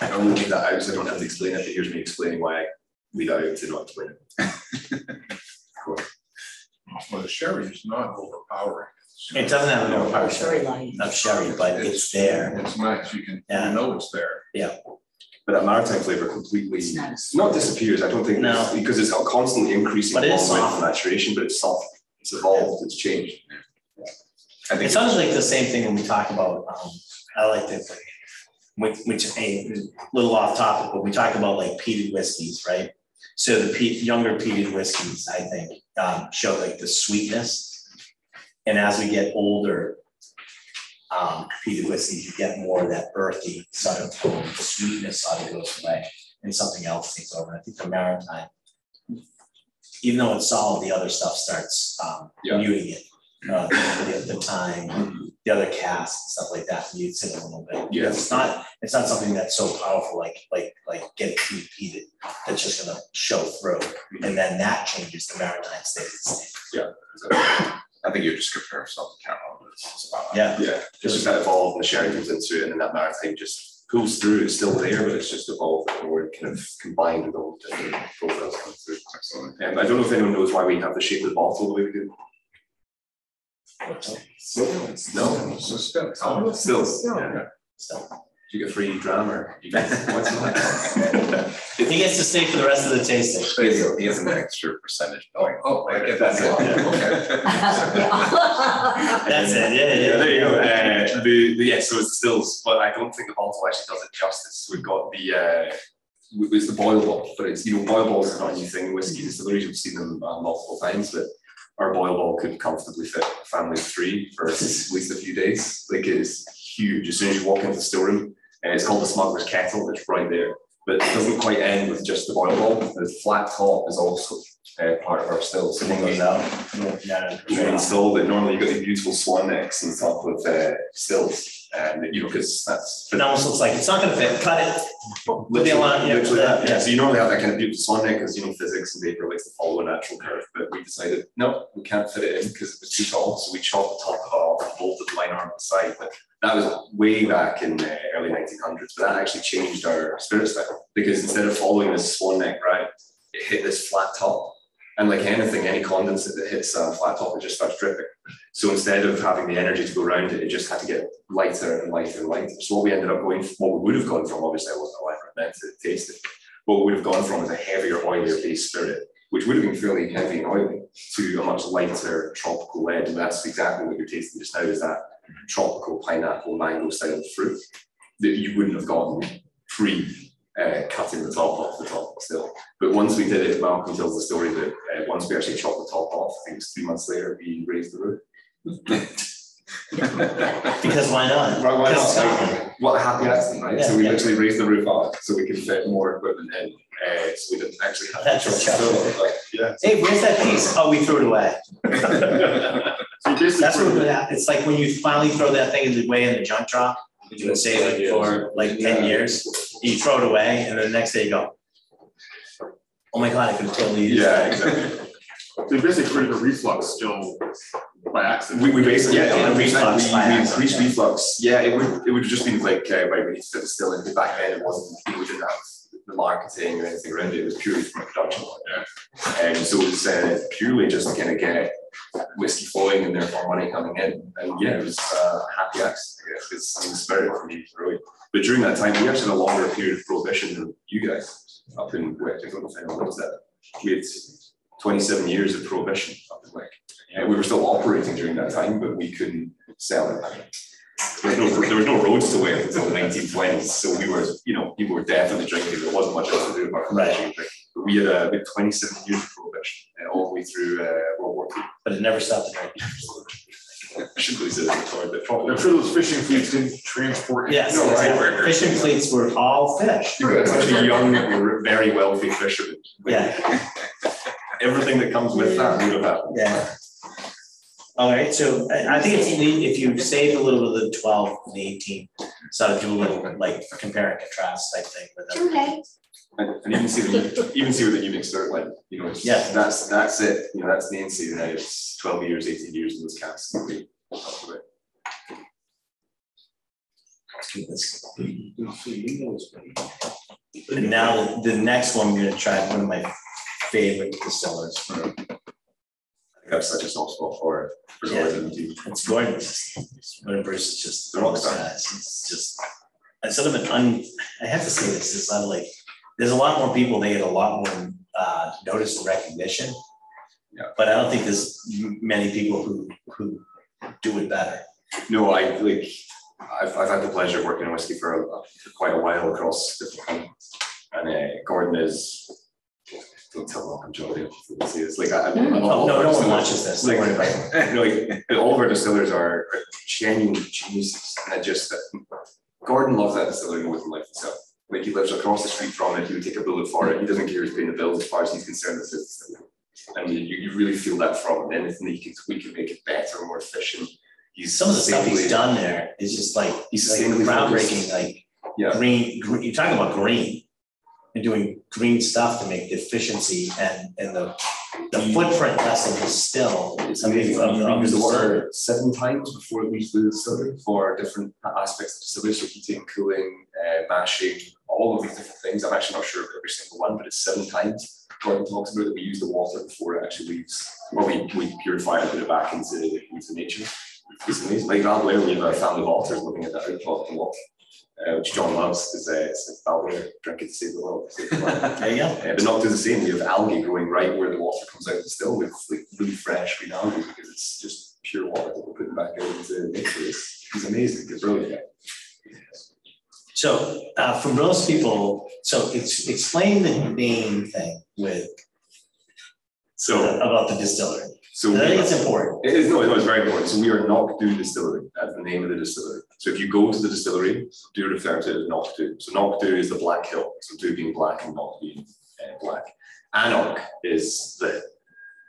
I don't leave that out, so I don't have to explain it, but here's me explaining why I leave that out to not explain it. Well, the sherry is not overpowering. It doesn't have an overpowering Very sherry, light. of sherry, but it's there. It's nice, you can, Yeah. you know it's there. But that maritime flavor completely, It's not not disappears, I don't think, No. because it's constantly increasing But it is soft. maturation, but it's soft, it's evolved, it's changed. I think It sounds like the same thing when we talk about, um, I like to, which, which, a little off topic, but we talk about like peated whiskeys, right? So the pe- younger peated whiskeys, I think, um, show like the sweetness. And as we get older, um, peated whiskeys, you get more of that earthy sort of tone, sweetness sort of goes away, and something else takes over. And I think the maritime, even though it's solid, the other stuff starts, um, Yeah. muting it. Uh, the, the time, the other cast, stuff like that, mutes it a little bit. Yeah. It's not, it's not something that's so powerful, like, like, like getting repeated, that's just gonna show through. And then that changes, the maritime stays the same. I think your description of self account is spot. Yeah, Yeah, it's just that evolved, and the sharing comes into it, and then that maritime just pulls through, it's still there, but it's just evolved, and we're kind of combined with all the different profiles coming through. Excellent. Um, I don't know if anyone knows why we have the shape of the bottle the way we do. No, It's aesthetic. oh, still, yeah, so, you get free dram or you get, what's that? he gets to stay for the rest of the tasting. He has- he has an extra percentage point. Oh, I get that. yeah. Okay. That's it, yeah, Yeah, yeah. there you go. Uh, the, the, yeah, so it's stills, but I don't think the bottle actually does it justice. We've got the, uh, w- it's the boil ball, but it's, you know, boil balls is not a new thing in whiskey distilleries. We've seen them uh, multiple times, but our boil ball could comfortably fit a family of three for at least a few days. Like it is huge. As soon as you walk into the storeroom, it's called the smuggler's kettle, it's right there. But it doesn't quite end with just the boil ball. The flat top is also uh, part of our still. So out. Yeah, yeah, you yeah. installed it, normally you've got these beautiful swan necks on top of uh, stills, and you know, because that's. It almost looks like it's not gonna fit, cut it. The yeah, Literally that, yeah. yeah, so you normally have that kind of beautiful swan neck, because you know, physics and vapor likes to follow a natural curve, but we decided, no, we can't fit it in because it was too tall, so we chopped the top of it off and bolted the lyne arm on the side, but that was way back in the early nineteen hundreds, but that actually changed our spirit style, because instead of following this swan neck right, it hit this flat top, And like anything, any condensate that hits a flat top, it just starts dripping. So instead of having the energy to go around it, it just had to get lighter and lighter and lighter. So what we ended up going, what we would have gone from, obviously I wasn't alive I meant to taste it. What we would have gone from is a heavier, oilier base spirit, which would have been fairly heavy and oily, to a much lighter tropical lead. And that's exactly what you're tasting just now is that tropical pineapple mango style fruit that you wouldn't have gotten pre uh, cutting the top off the top still. But once we did it, Malcolm tells the story that uh, once we actually chopped the top off, I think it was three months later, we raised the roof. Because why not? Right, why Because- not? What a happy accident, right? So we yeah. literally raised the roof up so we could fit more equipment in. Uh, so we didn't actually have to That's chop a the challenge. stone, like, Yeah. Hey, where's that piece? Oh, we threw it away. So basically. That's what, it- it's like when you finally throw that thing in the way in the junk truck, you've been saving it for like ten years, you throw it away, and then the next day you go. Oh my god, I could have totally used it. Yeah, that. exactly. So you basically created a reflux still by accident. We, we basically, yeah, Yeah, we, we, reflux by we increased yeah. reflux. Yeah, it would, it would have just been like, uh, right, we need to the still in, the back end. it wasn't, we didn't have the marketing or anything around it, it was purely from a production point. And so it was uh, purely just to kind of get whiskey flowing and therefore money coming in. And yeah, it was uh, a happy accident, I guess, because I mean, the spirit for me really. But during that time, we actually had a longer period of prohibition than you guys up in Wick. I don't know if anyone knows that. We had twenty-seven years of prohibition up in Wick. And we were still operating during that time, but we couldn't sell it. There was no, there was no roads to Wick until the nineteen twenties, so we were, you know, people were definitely drinking, there wasn't much else to do apart from Right. drinking. But we had uh, about twenty-seven years of prohibition, uh, all the way through uh, World War II. But it never stopped the drink. I shouldn't really say that, sorry, but probably. I'm sure those fishing fleets didn't transport. Yes, No, right. exactly. fishing fleets were all fish. You guys are young, we were very wealthy fishermen. Yeah. Everything that comes with that would have happened. Yeah. All right, so I, I think it's neat if you save a little bit of the twelve and the eighteen, so do a little like compare and contrast type thing with them. Okay. And, and even see the, even see what the evening start like, you know, it's- Yeah. that's, that's it, you know, that's the NC, now it's twelve years, eighteen years in this cast. that we- up to it. And now the next one, we're gonna try one of my favorite distillers. I have such a soft spot for, for Yeah. Gordon. It's gorgeous. When Bruce is just, They're all those done. guys, it's just, it's sort of an un, I have to say this, it's not like, there's a lot more people, they get a lot more uh notice and recognition. Yeah. But I don't think there's many people who who do it better. No, I like, I've, I've had the pleasure of working in whiskey for, a- for quite a while across different. And uh, Gordon is, don't tell Malcolm Jolly, see, it's like, I, I'm. Mm. Oh, no, no one watches this, don't Like, worry about it. No, like, all of our distillers are are genuine geniuses, and I just, uh, Gordon loves that distillery more than life itself. Like, he lives across the street from it, he would take a bullet for it, he doesn't care who's paying the bills as far as he's concerned, it's his distillery. And you, you you really feel that from it, anything that you can tweak and make it better, more efficient. He's Some of the stuff he's done there is just like, He's like sustainably groundbreaking, focused. like Yeah. green, green, you're talking about green. And doing green stuff to make the efficiency and and the the footprint less of the still. It's I mean, amazing, of- we of use the the water seven times before it leaves the distillery for different aspects of the distillery, so heating, cooling, uh, mashing, all of these different things. I'm actually not sure of every single one, but it's seven times. Gordon talks about that we use the water before it actually leaves, or we, we purify it and put it back into, into nature. It's amazing, like Balblair, we have a family of otters living in that outlaw in Loch, uh, which John loves, because uh, it's like Balblair, drink it to save the world. save the planet. There you go. Uh, but not do the same. We have algae growing right where the water comes out of the still with like really fresh green algae because it's just pure water that we're putting back out into nature. It's, it's amazing. It's brilliant. So uh for most people, so it's explain the name thing with So, about the distillery. so I think it's important. it is no, no, it's very important. So we are not doing Distillery. That's the name of the distillery. So if you go to the distillery, do refer to it as Knockdhu. So Knockdhu is the Black Hill. So do being black and not being uh, black. anCnoc is the,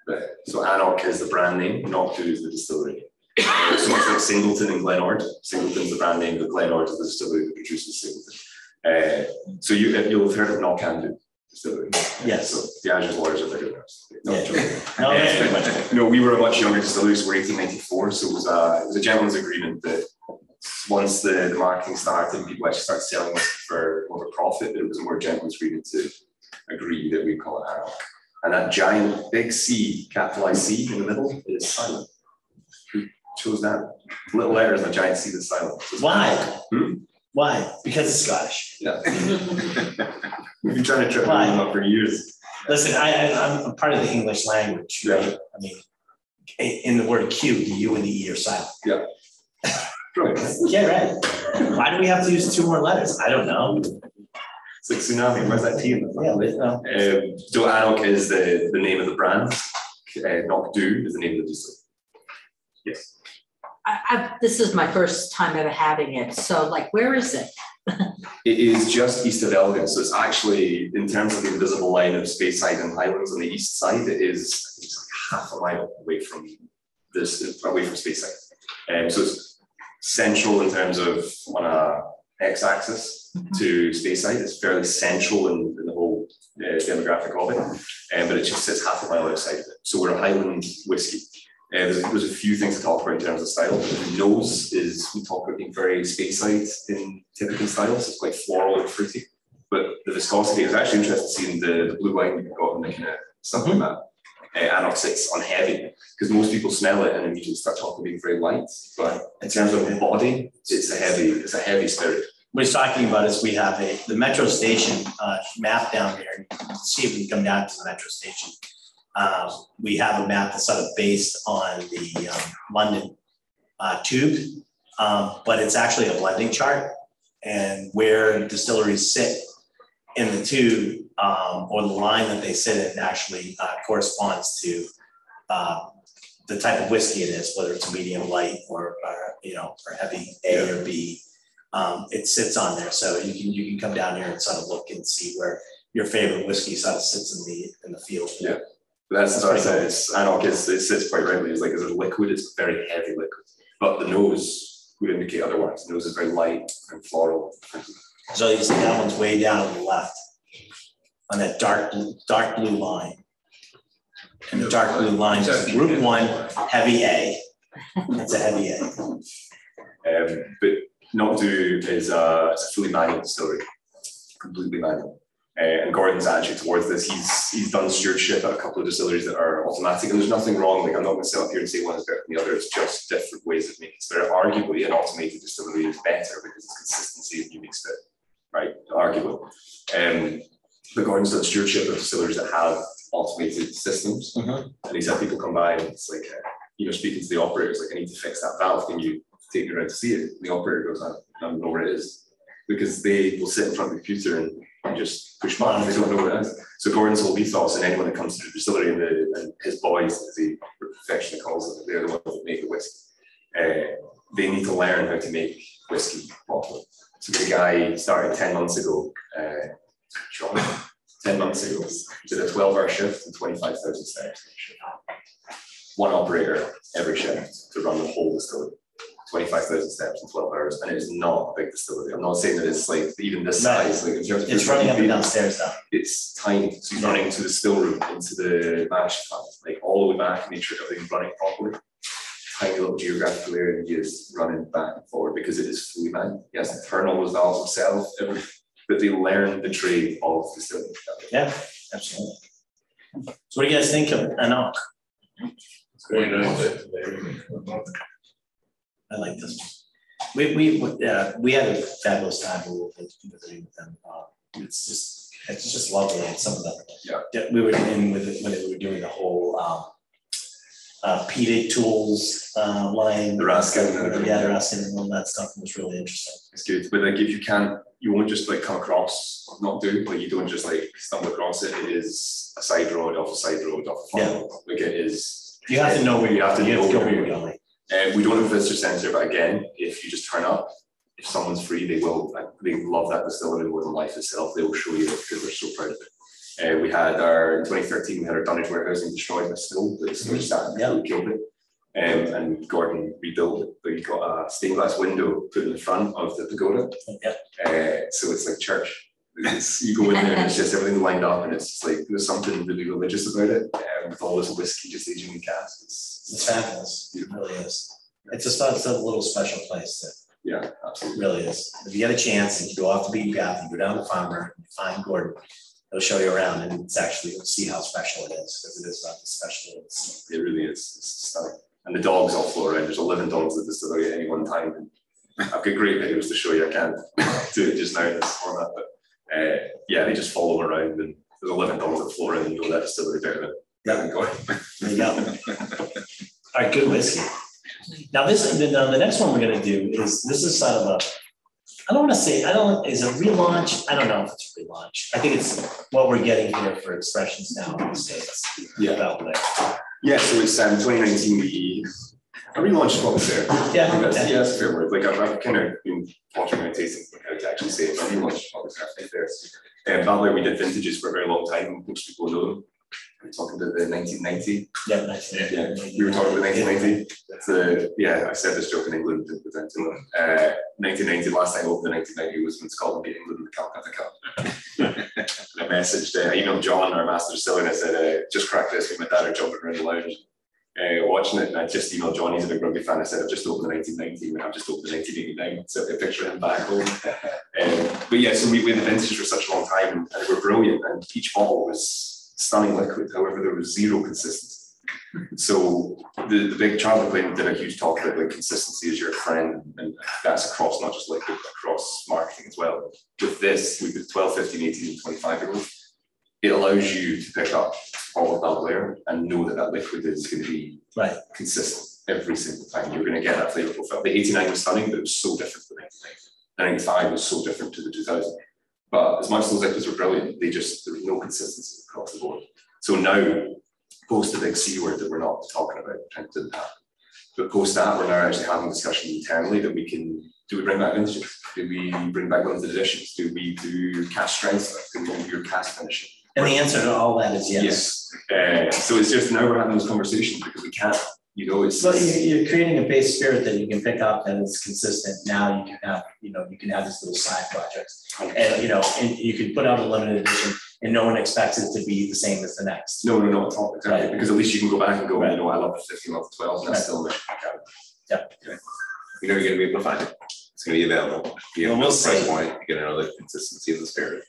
the so anCnoc is the brand name. Knockdhu is the distillery. Uh, so much like Singleton and Glen Ord. Singleton's the brand name, but Glen Ord is the distillery that produces Singleton. Uh, so you you'll have heard of Knockando distillery. Yes. So the Azure lawyers are better than us. No, that's pretty much. No, we were a much younger distillery, so we're eighteen ninety-four, so it was a, it was a gentleman's agreement that once the, the marketing started, and people actually started selling it for a profit, that it was more gentleman's agreement to agree that we call it Arrow. And that giant big C, capitalized C in the middle is silent. Who chose that? Little letters and a giant C that's silent. So Why? Hmm? Why? Because it's Scottish. Yeah. We've been trying to trip them up for years. Listen, I, I, I'm part of the English language, right? I mean, in, the word Q, the U and the E are silent. Brilliant. Yeah, right. Why do we have to use two more letters? I don't know. It's like tsunami, where's that T in the front? Yeah, but, no. Um, so anCnoc is the, the name of the brand. Uh, Knockdhu is the name of the distillery. Yes. I, I, this is my first time ever having it, so like, where is it? It is just east of Elgin, so it's actually, in terms of the invisible line of Speyside and Highlands on the east side, it is it's like half a mile away from this, away from Speyside. Um, so it's central in terms of on a x-axis to Speyside, it's fairly central in, in the whole uh, demographic of it, um, but it just sits half a mile outside of it. So we're a Highland whiskey. Uh, there's, there's a few things to talk about in terms of style. The nose is, we talk about being very Speyside in typical styles, it's quite floral and fruity. But the viscosity, it was actually interesting seeing the, the blue wine we've got and the kind of stuff like that. Uh, anCnoc sits on heavy, because most people smell it and immediately start talking about being very light. But in terms of body, it's a heavy, it's a heavy spirit. What he's talking about is we have a, the metro station, uh, map down here. See if we can come down to the metro station. Um, we have a map that's sort of based on the, um, London, uh, tube. Um, but it's actually a blending chart and where distilleries sit in the tube, um, or the line that they sit in actually, uh, corresponds to, uh, the type of whiskey it is, whether it's a medium light or, or, you know, or heavy A or B um, it sits on there, so you can, you can come down here and sort of look and see where your favorite whiskey sort of sits in the, in the field. Yeah. But that's what I said, it's, anCnoc is, it sits quite rightly, it's like, as a liquid, it's very heavy liquid. But the nose would indicate otherwise, the nose is very light and floral. So you see that one's way down on the left, on that dark, blue- dark blue line. And the dark blue line is group one, heavy A. It's a heavy A. Um, but Knockdhu is uh, it's a fully manual distillery, completely manual. Uh, and Gordon's attitude towards this, he's he's done stewardship at a couple of distilleries that are automatic, and there's nothing wrong. Like I'm not going to sit up here and say one is better than the other. It's just different ways of making spirit. Arguably, an automated distillery is better because it's consistency and unique spirit, right? Arguably. Um, Gordon's done stewardship of distilleries that have automated systems, Mhm. and he's had people come by and it's like, uh, you know, speaking to the operators, like I need to fix that valve. Can you take me around to see it? And the operator goes, I don't know where it is. Because they will sit in front of the computer and and just push buttons, they don't know where it is. So Gordon's whole ethos and anyone that comes to the distillery and, the, and his boys, as he affectionately calls them, they're the ones that make the whiskey. Uh, they need to learn how to make whiskey properly. So the guy started ten months ago, uh, John, ten months ago, did a twelve hour shift and twenty-five thousand steps. One operator every shift to run the whole distillery. Twenty-five thousand steps in twelve hours, and it is not a big distillery. I'm not saying that it's like even this No. size, like in terms of. It's running up and down stairs though. It's tiny, so he's running to the still room, into the mash tun, like all the way back, make sure everything's running properly. Tiny little geographical area, and he is running back and forward because it is fully manned. He has to turn all those valves himself, every, but they learn the trade of distilling. Yeah, absolutely. So what do you guys think of anCnoc? Very nice. I like this. one. We, we, uh, we had a fabulous time we were visiting with them. Uh, It's just, it's just lovely and some of the. Yeah. we were in with, it when they were doing the whole, um, uh, tools, uh, line. The Raskin and everything. Yeah, the and all that stuff was really interesting. It's good, but like if you can't, you won't just like come across, Knockdhu, like you don't just like stumble across it, it is a side road off a side road off a farm. Like it is, You have to know where you have to, you have to where you're going. and we don't have a visitor centre, but again, if you just turn up, if someone's free, they will, they love that distillery more than life itself, they will show you because they're so proud of it. Uh, we had our, in twenty thirteen, we had our dunnage warehousing destroyed by still, the distillery sat Yeah. and killed it. Um, and Gordon rebuilt it, but he got a stained glass window put in the front of the pagoda. Yeah. Uh, so it's like church. It's, you go in there and it's just everything lined up and it's just like, there's something really religious about it, um, with all this whiskey just aging in casks. It's, It's fabulous, it really is. It's just, it's a little special place that yeah, It really is. If you get a chance and you go off the beaten path, you go down the farmer, you find Gordon, It'll show you around and it's actually, you'll see how special it is, because it is not as special as. It really is, it's stunning. And the dogs all float around, there's eleven dogs at the distillery at any one time. And I've got great videos to show you, I can't do it just now in this format, but uh, yeah, they just follow around and there's eleven dogs that float around and you know that distillery better than Yeah. going. There you go. All right, good whiskey. Now this, the, the next one we're gonna do is, this is sort of a, I don't wanna say, I don't, is a relaunch, I don't know if it's a relaunch. I think it's what we're getting here for expressions now in the States. Yeah. About there. Yeah, so it's um twenty nineteen, we, I relaunched what was there. Yeah, I think that's, okay. yeah, that's a fair word, like I've, I've kind of been watching my tasting, but how to actually say it, but I relaunched what was there, think there's. Um, Balblair, we did vintages for a very long time, most people know them. We're talking about the nineteen ninety, Yeah, nice. Yeah, we were talking about nineteen ninety, that's the, yeah, I said this joke in England, didn't present to. Uh, nineteen ninety, last time I opened the nineteen ninety was when Scotland beat England in the Calcutta Cup. And I messaged, uh, I emailed John, our master distiller, and I said, uh, just crack this, and my dad are jumping around the lounge. Uh, watching it, and I just emailed John, he's a big rugby fan, I said, I've just opened the nineteen ninety, and I've just opened the nineteen eighty-nine, so a picture of him back home. Um, but yeah, so we, we had the vintage for such a long time, and they were brilliant, and each bottle was stunning liquid, however, there was zero consistency. So the, the big Charlie Clayton did a huge talk about like consistency is your friend, and that's across not just liquid, but across marketing as well. With this, with the 12, 15, 18, and 25 year old, it allows you to pick up all of that layer and know that that liquid is going to be Right. consistent every single time. You're going to get that flavor profile. The 89 was stunning, but it was so different to the 99. The 95 was so different to the 2000. But as much as those liquids were brilliant, they just, there was no consistency across the board. So now, post the big C word that we're not talking about, Trent didn't happen. But post that, we're now actually having discussion internally that we can, do we bring back vintages? Do we bring back limited editions? Do we do cast strength? Do we do your cast finishing? And the answer to all that is yes. Uh, so it's just now we're having those conversations because we can't, you know, it's. So you, you're creating a base spirit that you can pick up and it's consistent. Now you can have, you know, you can have these little side projects. And, you know, and you can put out a limited edition and no one expects it to be the same as the next. No, no, no, all, exactly, Right. because at least you can go back and go, you know, I love the fifteen, I love the twelve, and that's Right. still mission. account. You know, you're gonna be able to find it. It's gonna be available. You Well, have we'll price see. point, you get another consistency of the spirit.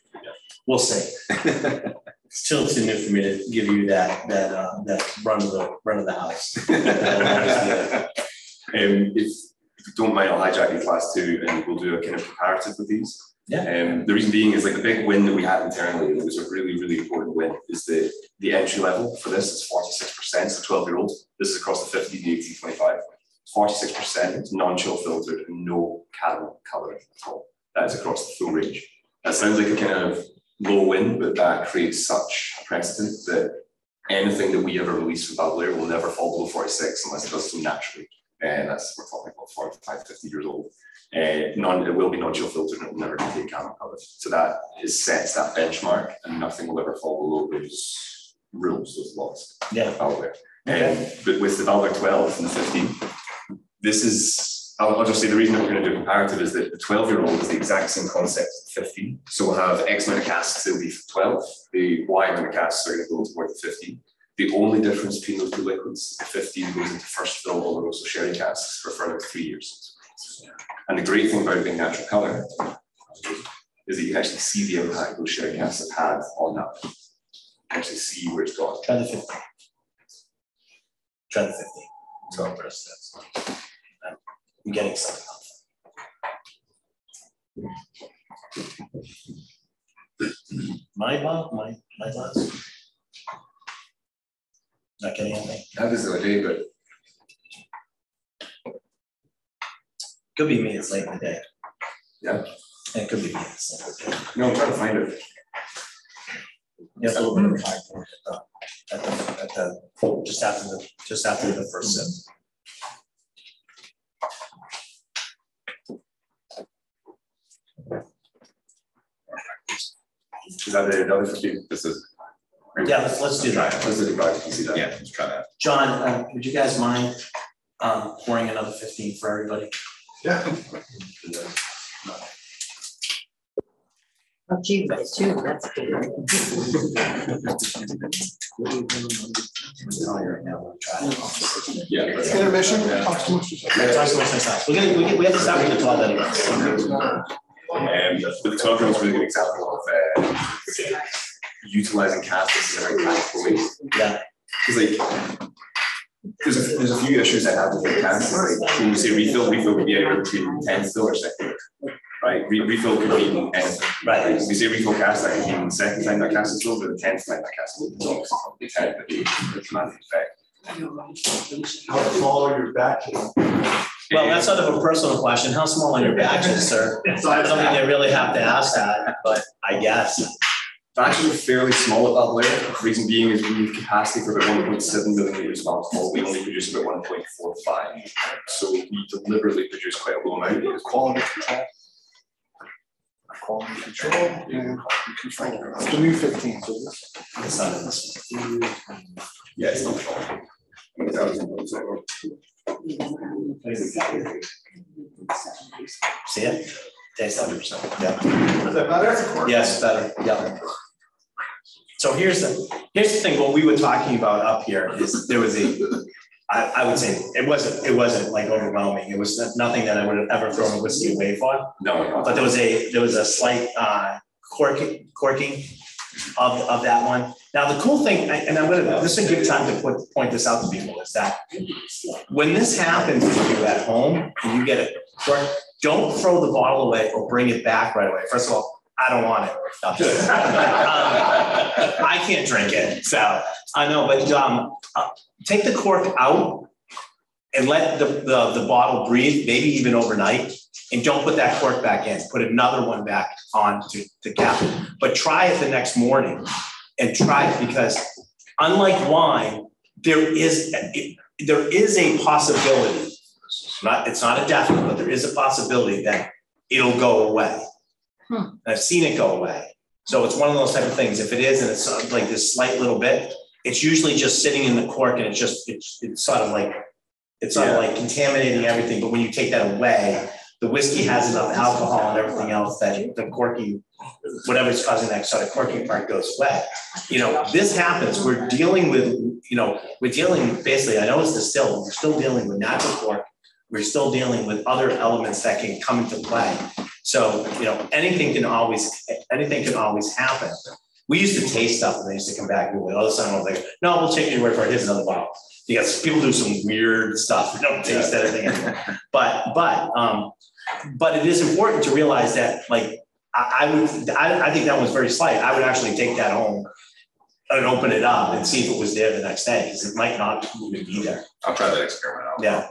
We'll see. Still too new for me to give you that, that, uh, that run of the, run of the house. Um, if, if you don't mind, I'll hijack these last two and we'll do a kind of comparative with these. Yeah. Um, the reason being is like the big win that we had internally, that was a really, really important win, is the, the entry level for this is forty-six percent, so twelve year old. This is across the 50, the 18, 25. Forty-six percent non-chill filtered and no caramel colour at all. That is across the full range. That sounds like a kind of low wind, but that creates such a precedent that anything that we ever release from Balblair will never fall below forty-six unless it does so naturally. And that's, we're talking about 45, 50 years old. Uh, non, it will be non-chill filtered and it will never contain caramel colours. So that is sets that benchmark and nothing will ever fall below those rules, those laws. Yeah. Balblair. Um, but with the Balblair twelve and the fifteen, this is, I'll, I'll just say the reason that we're gonna do a comparative is that the twelve-year-old is the exact same concept as the fifteen. So we'll have X amount of casts it'll be twelve, the Y amount of casts are gonna go toward the fifteen. The only difference between those two liquids, the fifteen goes into first fill Oloroso sherry casks for further three years. And the great thing about being natural colour is that you can actually see the impact those sherry casks have had on that. You can Actually see where it's gone. Try the fifteen. Try the fifteen. So That. Getting something. My bomb, my, my glass. Not getting anything. That is the idea, but Could be me, it's late in the day. Yeah. And it could be me, it's late in the day. no, I'm trying to find it. There's a little bit of high point at the, at the, at the, just after the, just after the first sip. Is that the other fifteen? This is, Yeah, let's, let's do that. Let's do the you can see that. yeah, let's try that. John, uh, would you guys mind, um, pouring another fifteen for everybody? Yeah. Oh, gee, but two, that's good. I'm telling you right now, we'll try it. Yeah. but- Intermission, Yeah. talk to us. Yeah, talk to us next time. We're gonna, we get, we have to start with the twelve anyway. Um, but the twelve year is really good example of, uh, utilizing casts in a very practical way. Yeah. Cause like, there's a, there's a few issues I have with the casts, like, when you say refill, refill could be anywhere between ten still or second. Right, Re- refill could be anything. Right. Like, we say refill cast, that can mean the second time that cast is filled, or the tenth time that cast is filled, so it's probably ten, but the commanding effect. How tall are your batches? Well, that's sort of a personal question. How small are your batches, sir? So I don't think they really have to ask that, but I guess. Batches are fairly small at that layer, the reason being is we have capacity for about one point seven million liters of alcohol, we only produce about one point four five. So we deliberately produce quite a low amount, because quality control. Quality control, yeah, quality control. It's the new fifteen, so this. It's not in this. Yeah, it's not. I mean, that was- that was- See it? Taste hundred percent, yeah. Is that better? Yes, better, yeah. So here's the, here's the thing, what we were talking about up here is there was a, I, I would say, it wasn't, it wasn't like overwhelming. It was nothing that I would have ever thrown a whiskey away for. No, no. But there was a, there was a slight uh corking, corking of, of that one. Now, the cool thing, and I'm gonna, this is a good time to put, point this out to people, is that when this happens to you at home and you get a cork, don't throw the bottle away or bring it back right away. First of all, I don't want it. No, I'm just- Um, I can't drink it, so, I know, but um, uh, take the cork out and let the, the, the bottle breathe, maybe even overnight, and don't put that cork back in, put another one back on to, to cap. But try it the next morning and try it because unlike wine, there is, it- there is a possibility. It's Not, it's not a definite, but there is a possibility that it'll go away. Hmm. I've seen it go away. So it's one of those type of things. If it is and it's like this slight little bit, it's usually just sitting in the cork and it's just, it's, it's sort of like, it's sort of like contaminating everything, but when you take that away, the whiskey has enough alcohol and everything else that the corking, whatever's causing that sort of corking part goes away. You know, this happens, we're dealing with, you know, we're dealing, basically, I know it's distilled, we're still dealing with natural cork. We're still dealing with other elements that can come into play. So, you know, anything can always, anything can always happen. We used to taste stuff and they used to come back and go, all of a sudden, I was like, no, we'll take your word for it, here's another bottle. Because people do some weird stuff, they don't taste anything anymore. But, but, um, but it is important to realize that, like, I, I would, I, I think that was very slight. I would actually take that home and open it up and see if it was there the next day, because it might not even be there. I'll try that experiment out. Yeah.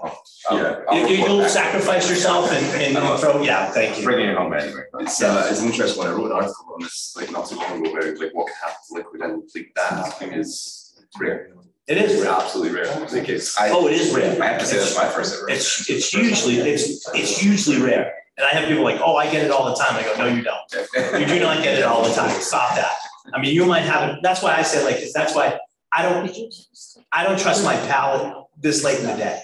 Yeah. You, you- you'll sacrifice yourself and, and throw, yeah, thank you. Bringing it home anyway. It's uh, it's interesting when I wrote an article on this, like not too long ago, about like what can happen to liquid and like that happening is rare. It is rare. absolutely rare. Like it's. I- Oh, it is rare. I have to say, that's my first ever. It's, it's hugely, it's, it's hugely rare. And I have people like, oh, I get it all the time. I go, no, you don't. You do not get it all the time. Stop that. I mean, you might have it, that's why I say like, this. that's why I don't, I don't trust my palate this late in the day.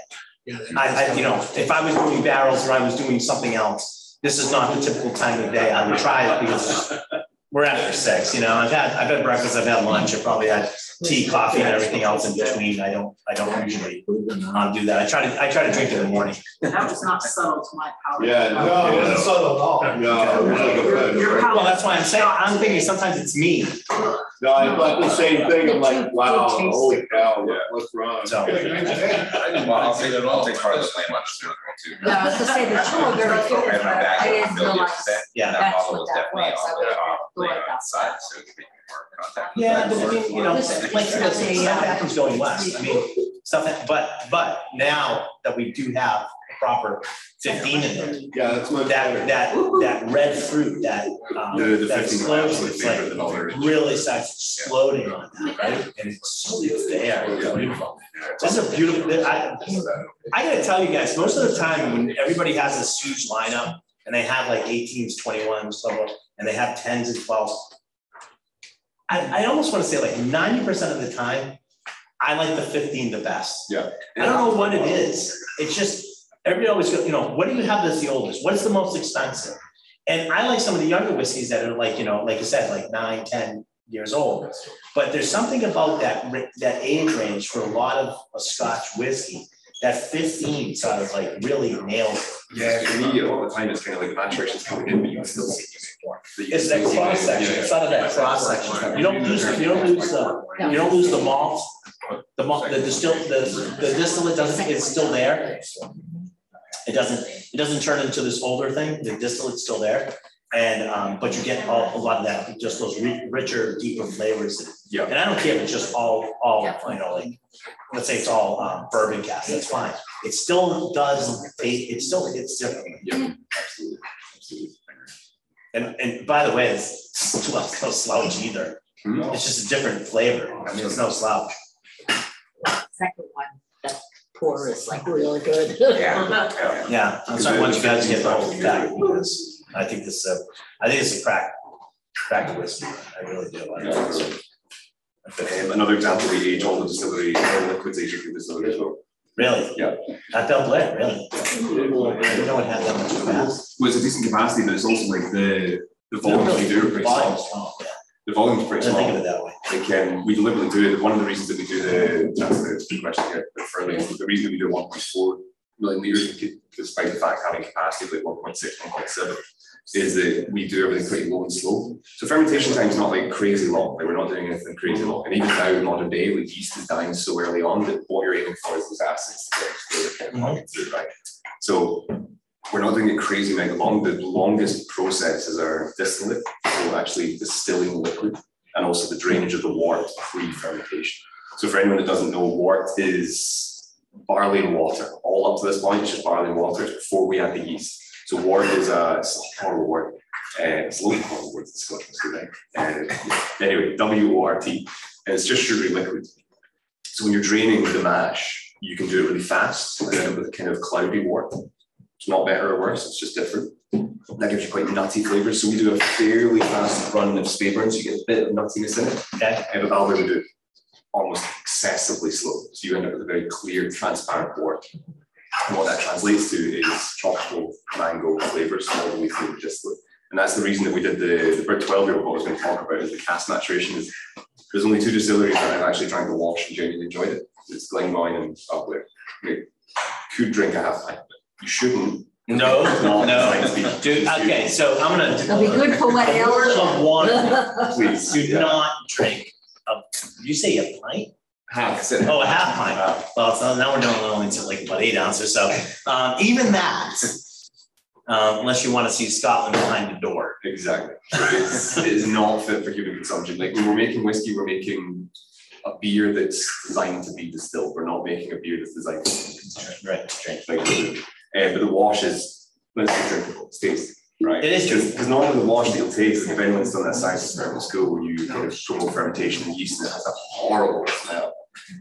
I, I, you know, if I was doing barrels or I was doing something else, this is not the typical time of day I would try it because we're after six, you know, I've had, I've had breakfast, I've had lunch, I've probably had tea, coffee and everything else in between. I don't, I don't usually um, do that. I try to, I try to drink in the morning. That was not subtle to my palate. Yeah, no, it wasn't subtle at all. No, it was like a Your- your pleasure. palate- Well, that's why I'm saying, I'm thinking sometimes it's me. No, I thought the same thing, I'm like, wow, holy cow, Yeah. what's wrong? So- Well, I'll take, I'll take part of the blame on this one too. No, I was gonna say the two are very good, I but I didn't realize. today, Yeah. that That's bottle what was that definitely was. on I the, would've uh, thought laying outside, so it could be more contact. Yeah, but I mean, you know, This- like, stuff happens going west. I mean, stuff, that- but, but now that we do have proper fifteen in there, Yeah, that's my. that, that, that red fruit, that, um, The the that explosion, it's like, than all the others. really starts exploding on that, right? And it's, it's there, it's beautiful. This is a beautiful, I, I gotta tell you guys, most of the time when everybody has this huge lineup and they have like 18s, 21s, so on, and they have tens and twelves. I, I almost wanna say like ninety percent of the time, I like the fifteen the best. Yeah. I don't know what it is, it's just, everybody always go, you know, what do you have that's the oldest, what's the most expensive? And I like some of the younger whiskeys that are like, you know, like I said, like nine, ten years old. But there's something about that, that age range for a lot of a Scotch whiskey, that fifteen sort of like really nails it. Yeah, for me, a lot of the time it's kind of like the maturation's coming in, but you can still see more. It's that cross section, it's out of that cross section. You don't lose, you don't lose the, you don't lose the malt. The malt, the distill, the, the distillate doesn't, it's still there. It doesn't, it doesn't turn into this older thing, the distillate's still there. And, um, but you get all, a lot of that, just those ri- richer, deeper flavors. Yeah. And I don't care if it's just all, all, you know, like, let's say it's all um, bourbon cast, that's fine. It still does, taste. it still hits differently. Yeah, absolutely, absolutely. And, and by the way, it's, well, no slouch either. Hmm. It's just a different flavor. I mean, it's no slouch. Second one, that pour is like really good. Yeah. Yeah, I'm sorry, once you guys get the whole back, because I think this, uh, I think it's a crack, crack whiskey. I really do. I think it's- Um, another example, we age all the distillery, all liquids age through distillery as well. Really? Yeah. At Balblair, really? I didn't know it had that much capacity. Well, it's a decent capacity, but it's also like the, the volumes we do are pretty Volume small. small, yeah. The volume's pretty didn't think small. of it that way. Like, um, we deliberately do it, one of the reasons that we do the, that's the good question here, but further, the reason we do one point four million liters, despite the fact having capacity of like 1.6, 1.7, is that we do everything pretty low and slow. So fermentation time is not like crazy long, like we're not doing anything crazy long, and even now in modern day, like yeast is dying so early on that what you're aiming for is those acids to get to kind of pumping through, right? So we're not doing it crazy mega long, the longest process is our distillate, so actually distilling liquid and also the drainage of the wort pre-fermentation. So for anyone that doesn't know, wort is barley and water. All up to this point, it's just barley and water before we add the yeast. So wort is a, it's a horrible word. Uh, it's a little horrible word, it's Scottish, right? Uh, anyway, W O R T, and it's just sugary liquid. So when you're draining the mash, you can do it really fast and with kind of cloudy wort. It's not better or worse, it's just different. That gives you quite nutty flavors. So we do a fairly fast run of Speyburn, so you get a bit of nuttiness in it. Okay, And with Balblair, we do it almost excessively slow. So you end up with a very clear, transparent wort. And what that translates to is tropical mango flavors all the way through the distillate. And that's the reason that we did the, the Brit 12 year old, what I was going to talk about is the cask maturation. Is there's only two distilleries that I've actually tried to wash and genuinely enjoyed it. It's Glengoyne and Balblair. I mean, could drink a half pint, you shouldn't. no, no, designed to be- dude, okay, so I'm gonna. It'll be good for what A word of warning, Please. do yeah. not drink, a, did you say a pint? Half. Oh, a half pint. Well, so now we're down only to like about eight ounces, so, um, even that, um, unless you wanna see Scotland behind the door. Exactly. It's, it's not fit for human consumption. Like when we're making whiskey, we're making a beer that's designed to be distilled. We're not making a beer that's designed to be consumed. Right, drink. Like, Uh, but the wash is, let's drinkable, it's tasty, right? It is Because, because normally the wash that you'll taste, if anyone's done that science experiment in school, where you kind of promote fermentation and yeast and it has a horrible smell.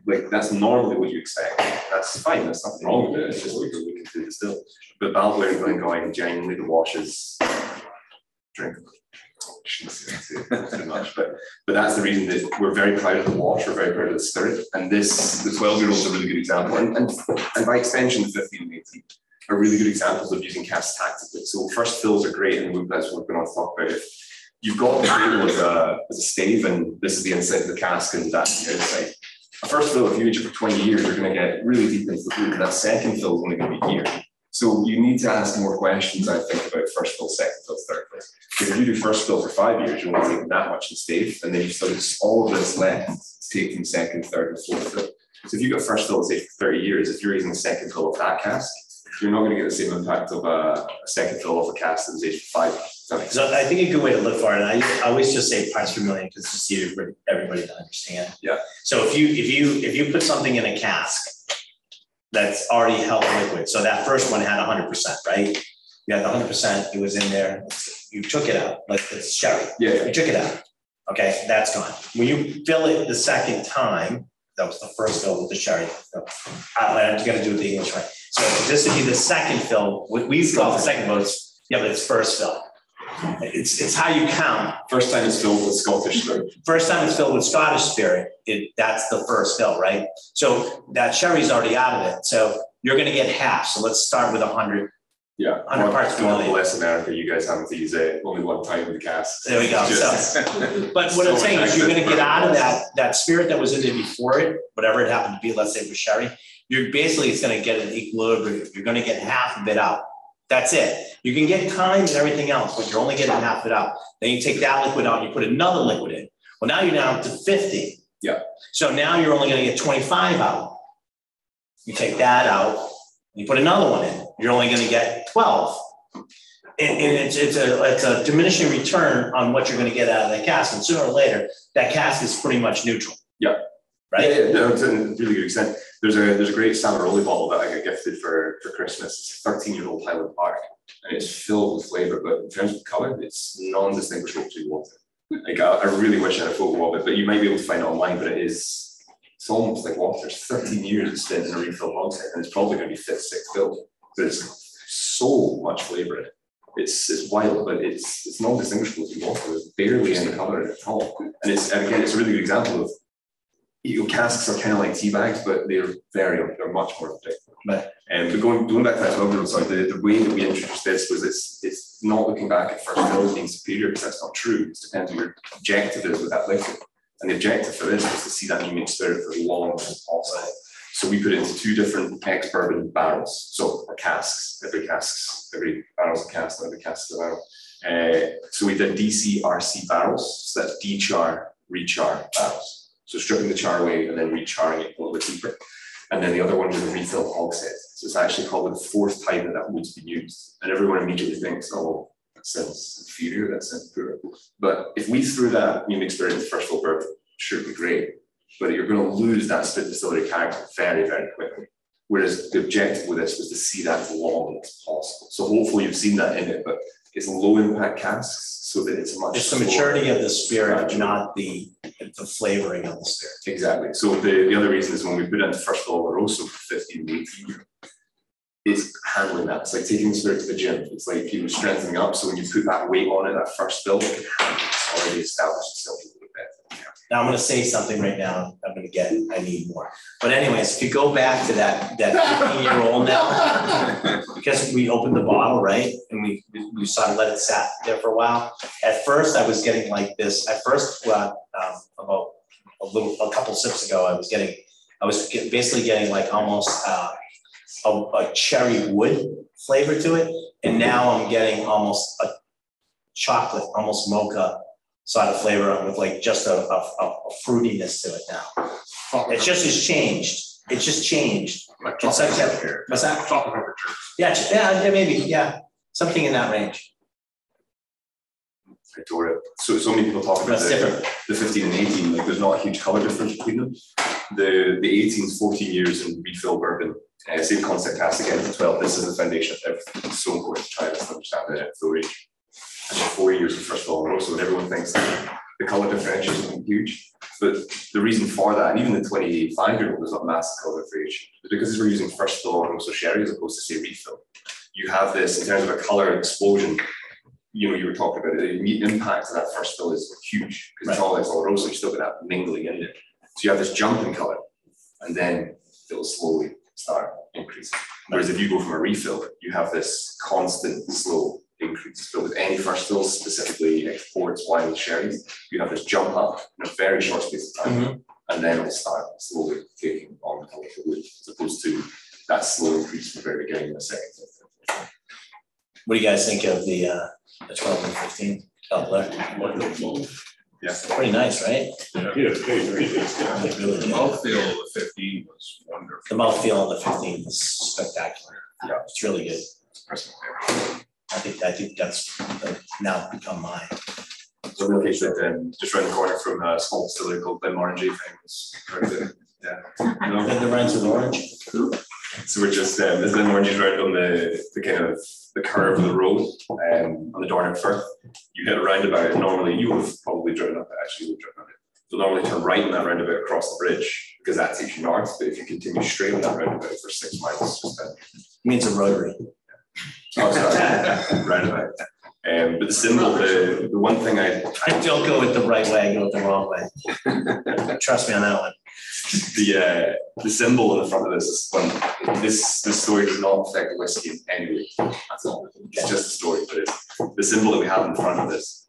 Like, that's normally what you expect. That's fine, there's nothing wrong with it, it's just what you're looking to distill. But Balblair and Glengoyne, genuinely the wash is drinkable. Shouldn't say that too much, but but that's the reason that we're very proud of the wash, we're very proud of the spirit, and this, the twelve year old is a really good example, and and and by extension, the fifteen and eighteen are really good examples of using casks tactically. So first fills are great, and that's what we're going to talk about. If you've got the label as a as a stave, and this is the inside of the cask, and that's the outside. A first fill, if you age it for twenty years, you're going to get really deep into the and that second fill is only going to be here. So you need to ask more questions, I think, about first fill, second fill, third fill. Because if you do first fill for five years, you won't take that much in the stave, and then you still have all of this left to take from second, third, and fourth fill. So if you've got first fill, say for thirty years, if you're using the second fill of that cask, you're not gonna get the same impact of a, a second fill of a was aged for five. Does that make sense? So I think a good way to look for it, and I, I always just say parts per million, because it's easier for everybody to understand. Yeah. So if you, if you, if you put something in a cask that's already held liquid, so that first one had hundred percent, right? You had hundred percent, it was in there, you took it out, like it's sherry, yeah. you took it out. Okay, that's gone. When you fill it the second time, that was the first fill with the sherry. I, I'm gonna do it the English way. So this would be the second fill, we, we call it the second it's, yeah, but it's first fill. It's, it's how you count. First time it's filled with Scottish spirit. First time it's filled with Scottish spirit, it, that's the first fill, right? So that sherry's already out of it, so you're gonna get half, so let's start with hundred. Yeah. Hundred parts per God million. bless America, you guys having to use it only one time with the cask. There we go, so- just- But what I'm So saying is you're gonna get out of that, that spirit that was in there before it, whatever it happened to be, let's say it was sherry. You're basically, it's gonna get an equilibrium, you're gonna get half of it out. That's it. You can get time and everything else, but you're only getting half of it out. Then you take that liquid out, and you put another liquid in. Well, now you're down to fifty. Yeah. So now you're only gonna get twenty-five out. You take that out, you put another one in, you're only gonna get twelve. And, and it's, it's a, it's a diminishing return on what you're gonna get out of that cask, and sooner or later, that cask is pretty much neutral. Yeah. Right? Yeah, yeah, no, to a really good extent. There's a there's a great Samaroli bottle that I got gifted for for Christmas. It's a 13 year old Highland Park, and it's filled with flavour. But in terms of colour, it's non-distinguishable between water. Like I, I really wish I had a photo of it, but you might be able to find it online. But it is it's almost like water. It's 13 years it's been in a refill hogshead, and it's probably going to be fifth, sixth filled. But it's so much flavour in it. It's it's wild, but it's it's non-distinguishable between water. There's barely any colour in it at all. And it's and again, it's a really good example of you know, casks are kind of like tea bags, but they're very, they're much more predictable. And but going, going back to that old, sorry, the, the way that we introduced this was it's, it's not looking back at first fill being superior, because that's not true. It depends on your objective is with that liquid. And the objective for this was to see that unique spirit for as long as possible. So we put it into two different ex bourbon barrels, so or casks, every casks, every barrel's a cask, not every cask is a barrel. Uh, so we did DCRC barrels, so that's dechar, rechar barrels. So stripping the char away and then recharring it a little bit deeper. And then the other one was a refill hogshead. So it's actually called the fourth time that that wood's been used. And everyone immediately thinks, oh, that sounds inferior, that sounds poor. But if we threw that new experience first fill bourbon, sure it'd be great. But you're going to lose that split distillery character very, very quickly. Whereas the objective with this was to see that as long as possible. So hopefully you've seen that in it, but it's low impact casks so that it's a much. It's the maturity of the spirit, not the, the flavoring of the spirit. Exactly. So the, the other reason is when we put into first of all, also fifteen and eighteen. It's handling that. It's like taking the spirit to the gym. It's like you know strengthening up. So when you put that weight on it, that first build, it can handle it. It's already established itself a little bit. Now, I'm gonna say something right now, I'm gonna get, I need more. But anyways, if you go back to that, that fifteen year old now, because we opened the bottle, right? And we, we sort of let it sat there for a while. At first, I was getting like this, at first, well, um, about a little, a couple sips ago, I was getting, I was basically getting like almost, uh, a, a cherry wood flavor to it, and now I'm getting almost a chocolate, almost mocha sort of flavor with like just a, a, a fruitiness to it now. It just has changed. It's just changed. Like It's like chocolate that- pepper, What's that? chocolate pepper. Yeah, yeah, yeah, maybe, yeah, something in that range. I adore it. So so many people talk about That's the, different. the fifteen and eighteen, like there's not a huge color difference between them. The the 18 is 14 years in refill bourbon. Uh, same concept cast again for 12. This is the foundation of everything. It's so important to try this to understand the flow range. Then four years of first fill and also everyone thinks the color differential is huge. But the reason for that, and even the 25 year old, is not massive color differentiation, is because we're using first fill and also sherry as opposed to say refill. You have this in terms of a color explosion. You know, you were talking about it, the impact of that first fill is huge because it's all it's all rose, so you still got that mingling in there. So you have this jump in color, and then it'll slowly start increasing. Whereas if you go from a refill, you have this constant slow increase. But with any first fills, specifically exports, wine, and sherry, you have this jump up in a very short space of time, and then it'll start slowly taking on the color of the wood, as opposed to that slow increase from the very beginning in the second. What do you guys think of the, uh, the twelve and fifteen color? Yeah. Pretty nice, right? Yeah, very, very good. It really The did. mouthfeel of the fifteen was wonderful. The mouthfeel on the fifteen is spectacular. Yeah. It's really good. Personal favorite. I think, I think that's uh, now become mine. So the location that um, just around the corner from a small distillery called Glenmorangie famous. Yeah. You know? The the rhymes with orange. So we're just, um, there's Glenmorangie's right on the, the kind of, the curve of the road, um, on the Dornoch Firth. You hit a roundabout, normally, you would have probably driven up it, actually, you would have driven up it. You'll normally turn right in that roundabout across the bridge, because that takes you north, but if you continue straight on that roundabout for six miles, it's just a Means a rotary. Oh, sorry, roundabout. Um, but the symbol, the, the one thing I, I don't go it the right way, I go it the wrong way. Trust me on that one. the, uh, the symbol on the front of this is one, this, this story does not affect whiskey in any way at all. It's just a story, but it's, the symbol that we have in front of this,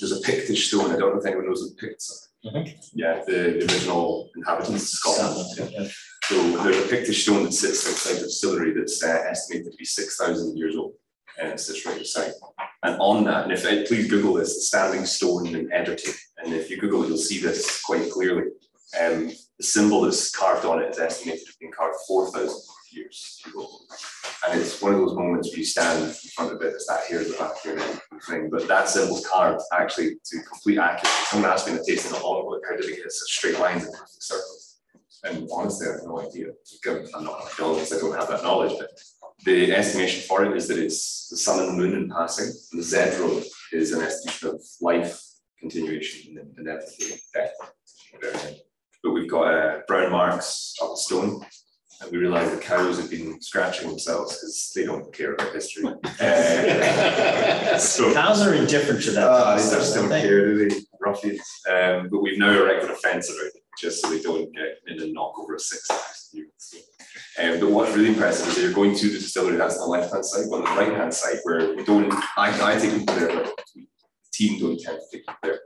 there's a Pictish stone, I don't know if anyone knows what Picts are. Mhm. Yeah, the, the original inhabitants of Scotland. Yeah. So there's a Pictish stone that sits outside the distillery that's uh, estimated to be six thousand years old. and it sits right beside. And on that, and if, uh, please Google this, Standing Stone in Edderton, and if you Google it, you'll see this quite clearly. Um, the symbol that's carved on it is estimated to have been carved four thousand years ago. And it's one of those moments where you stand in front of it, it's that here the back here thing, but that symbol's carved actually to complete accuracy. Someone asked me in the tasting not long ago, how did it get such straight lines and perfect circles? And honestly, I have no idea. I'm not archaeologist, I don't have that knowledge, but the estimation for it is that it's the sun and the moon in passing. And the Z road is an estimation of life, continuation, and inevitably death. But we've got uh, brown marks up the stone, and we realised the cows have been scratching themselves because they don't care about history. Uh, so Cows are indifferent to that. uh, they stuff, just don't don't they? care, do they? Ruffians. Um, but we've now erected a fence around it, just so they don't get in and knock over a six units. Um, but what's really impressive is that you're going to the distillery, that's on the left hand side, but on the right hand side, where we don't, I, I take people there, but the team don't tend to take people there.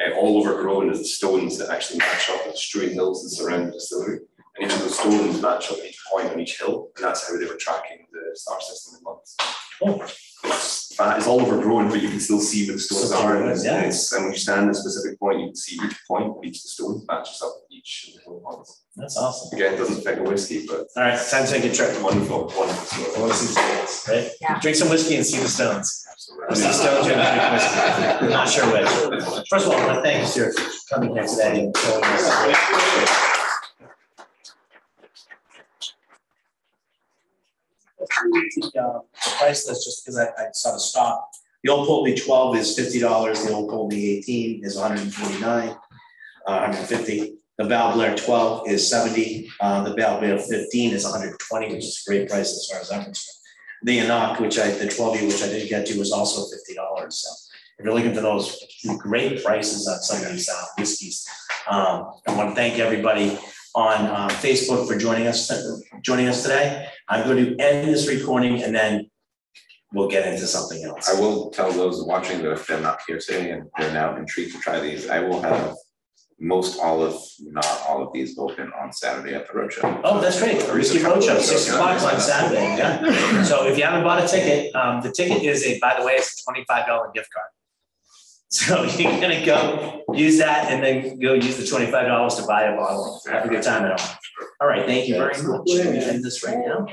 Uh, all overgrown is the stones that actually match up with the strewn hills that surround the distillery. And each of those stones match up each point on each hill, and that's how they were tracking the star system in months. Oh. It's fat, it's all overgrown, but you can still see where the stones are, and it's, Yeah. and it's- and when you stand at a specific point, you can see each point of each of the stones matches up with each of the hill. That's awesome. Again, it doesn't affect the whiskey, but All right, time to take a trip. wonderful, wonderful I story. wanna see stones, right? Yeah. Drink some whiskey and see the stones. Or see Absolutely. stones and drink whiskey. I'm not sure which. First of all, I want to thank you, sir, for coming here today and showing us. The price list, just because I, I saw the stop. The old Colby twelve is fifty dollars, the old Colby eighteen is hundred and forty-nine, uh, hundred and fifty. The Balblair twelve is seventy, uh, the Balblair fifteen is hundred and twenty, which is a great price as far as I'm concerned. The anCnoc, which I, the twelve U, which I didn't get to, was also fifty dollars, so if you're looking for those great prices on some of these uh, whiskeys. Um, I want to thank everybody on uh, Facebook for joining us, joining us today. I'm going to end this recording and then we'll get into something else. I will tell those watching that if they're not here today and they're now intrigued to try these, I will have most all of, not all of these open on Saturday at the roadshow. Oh, that's great, Whiskey Roadshow, six o'clock on Saturday, yeah. So if you haven't bought a ticket, um, the ticket is a, by the way, it's a twenty-five dollar gift card. So you're gonna go use that and then go use the twenty-five dollars to buy a bottle, have a good time at home. All right, thank you very much, we end this right now.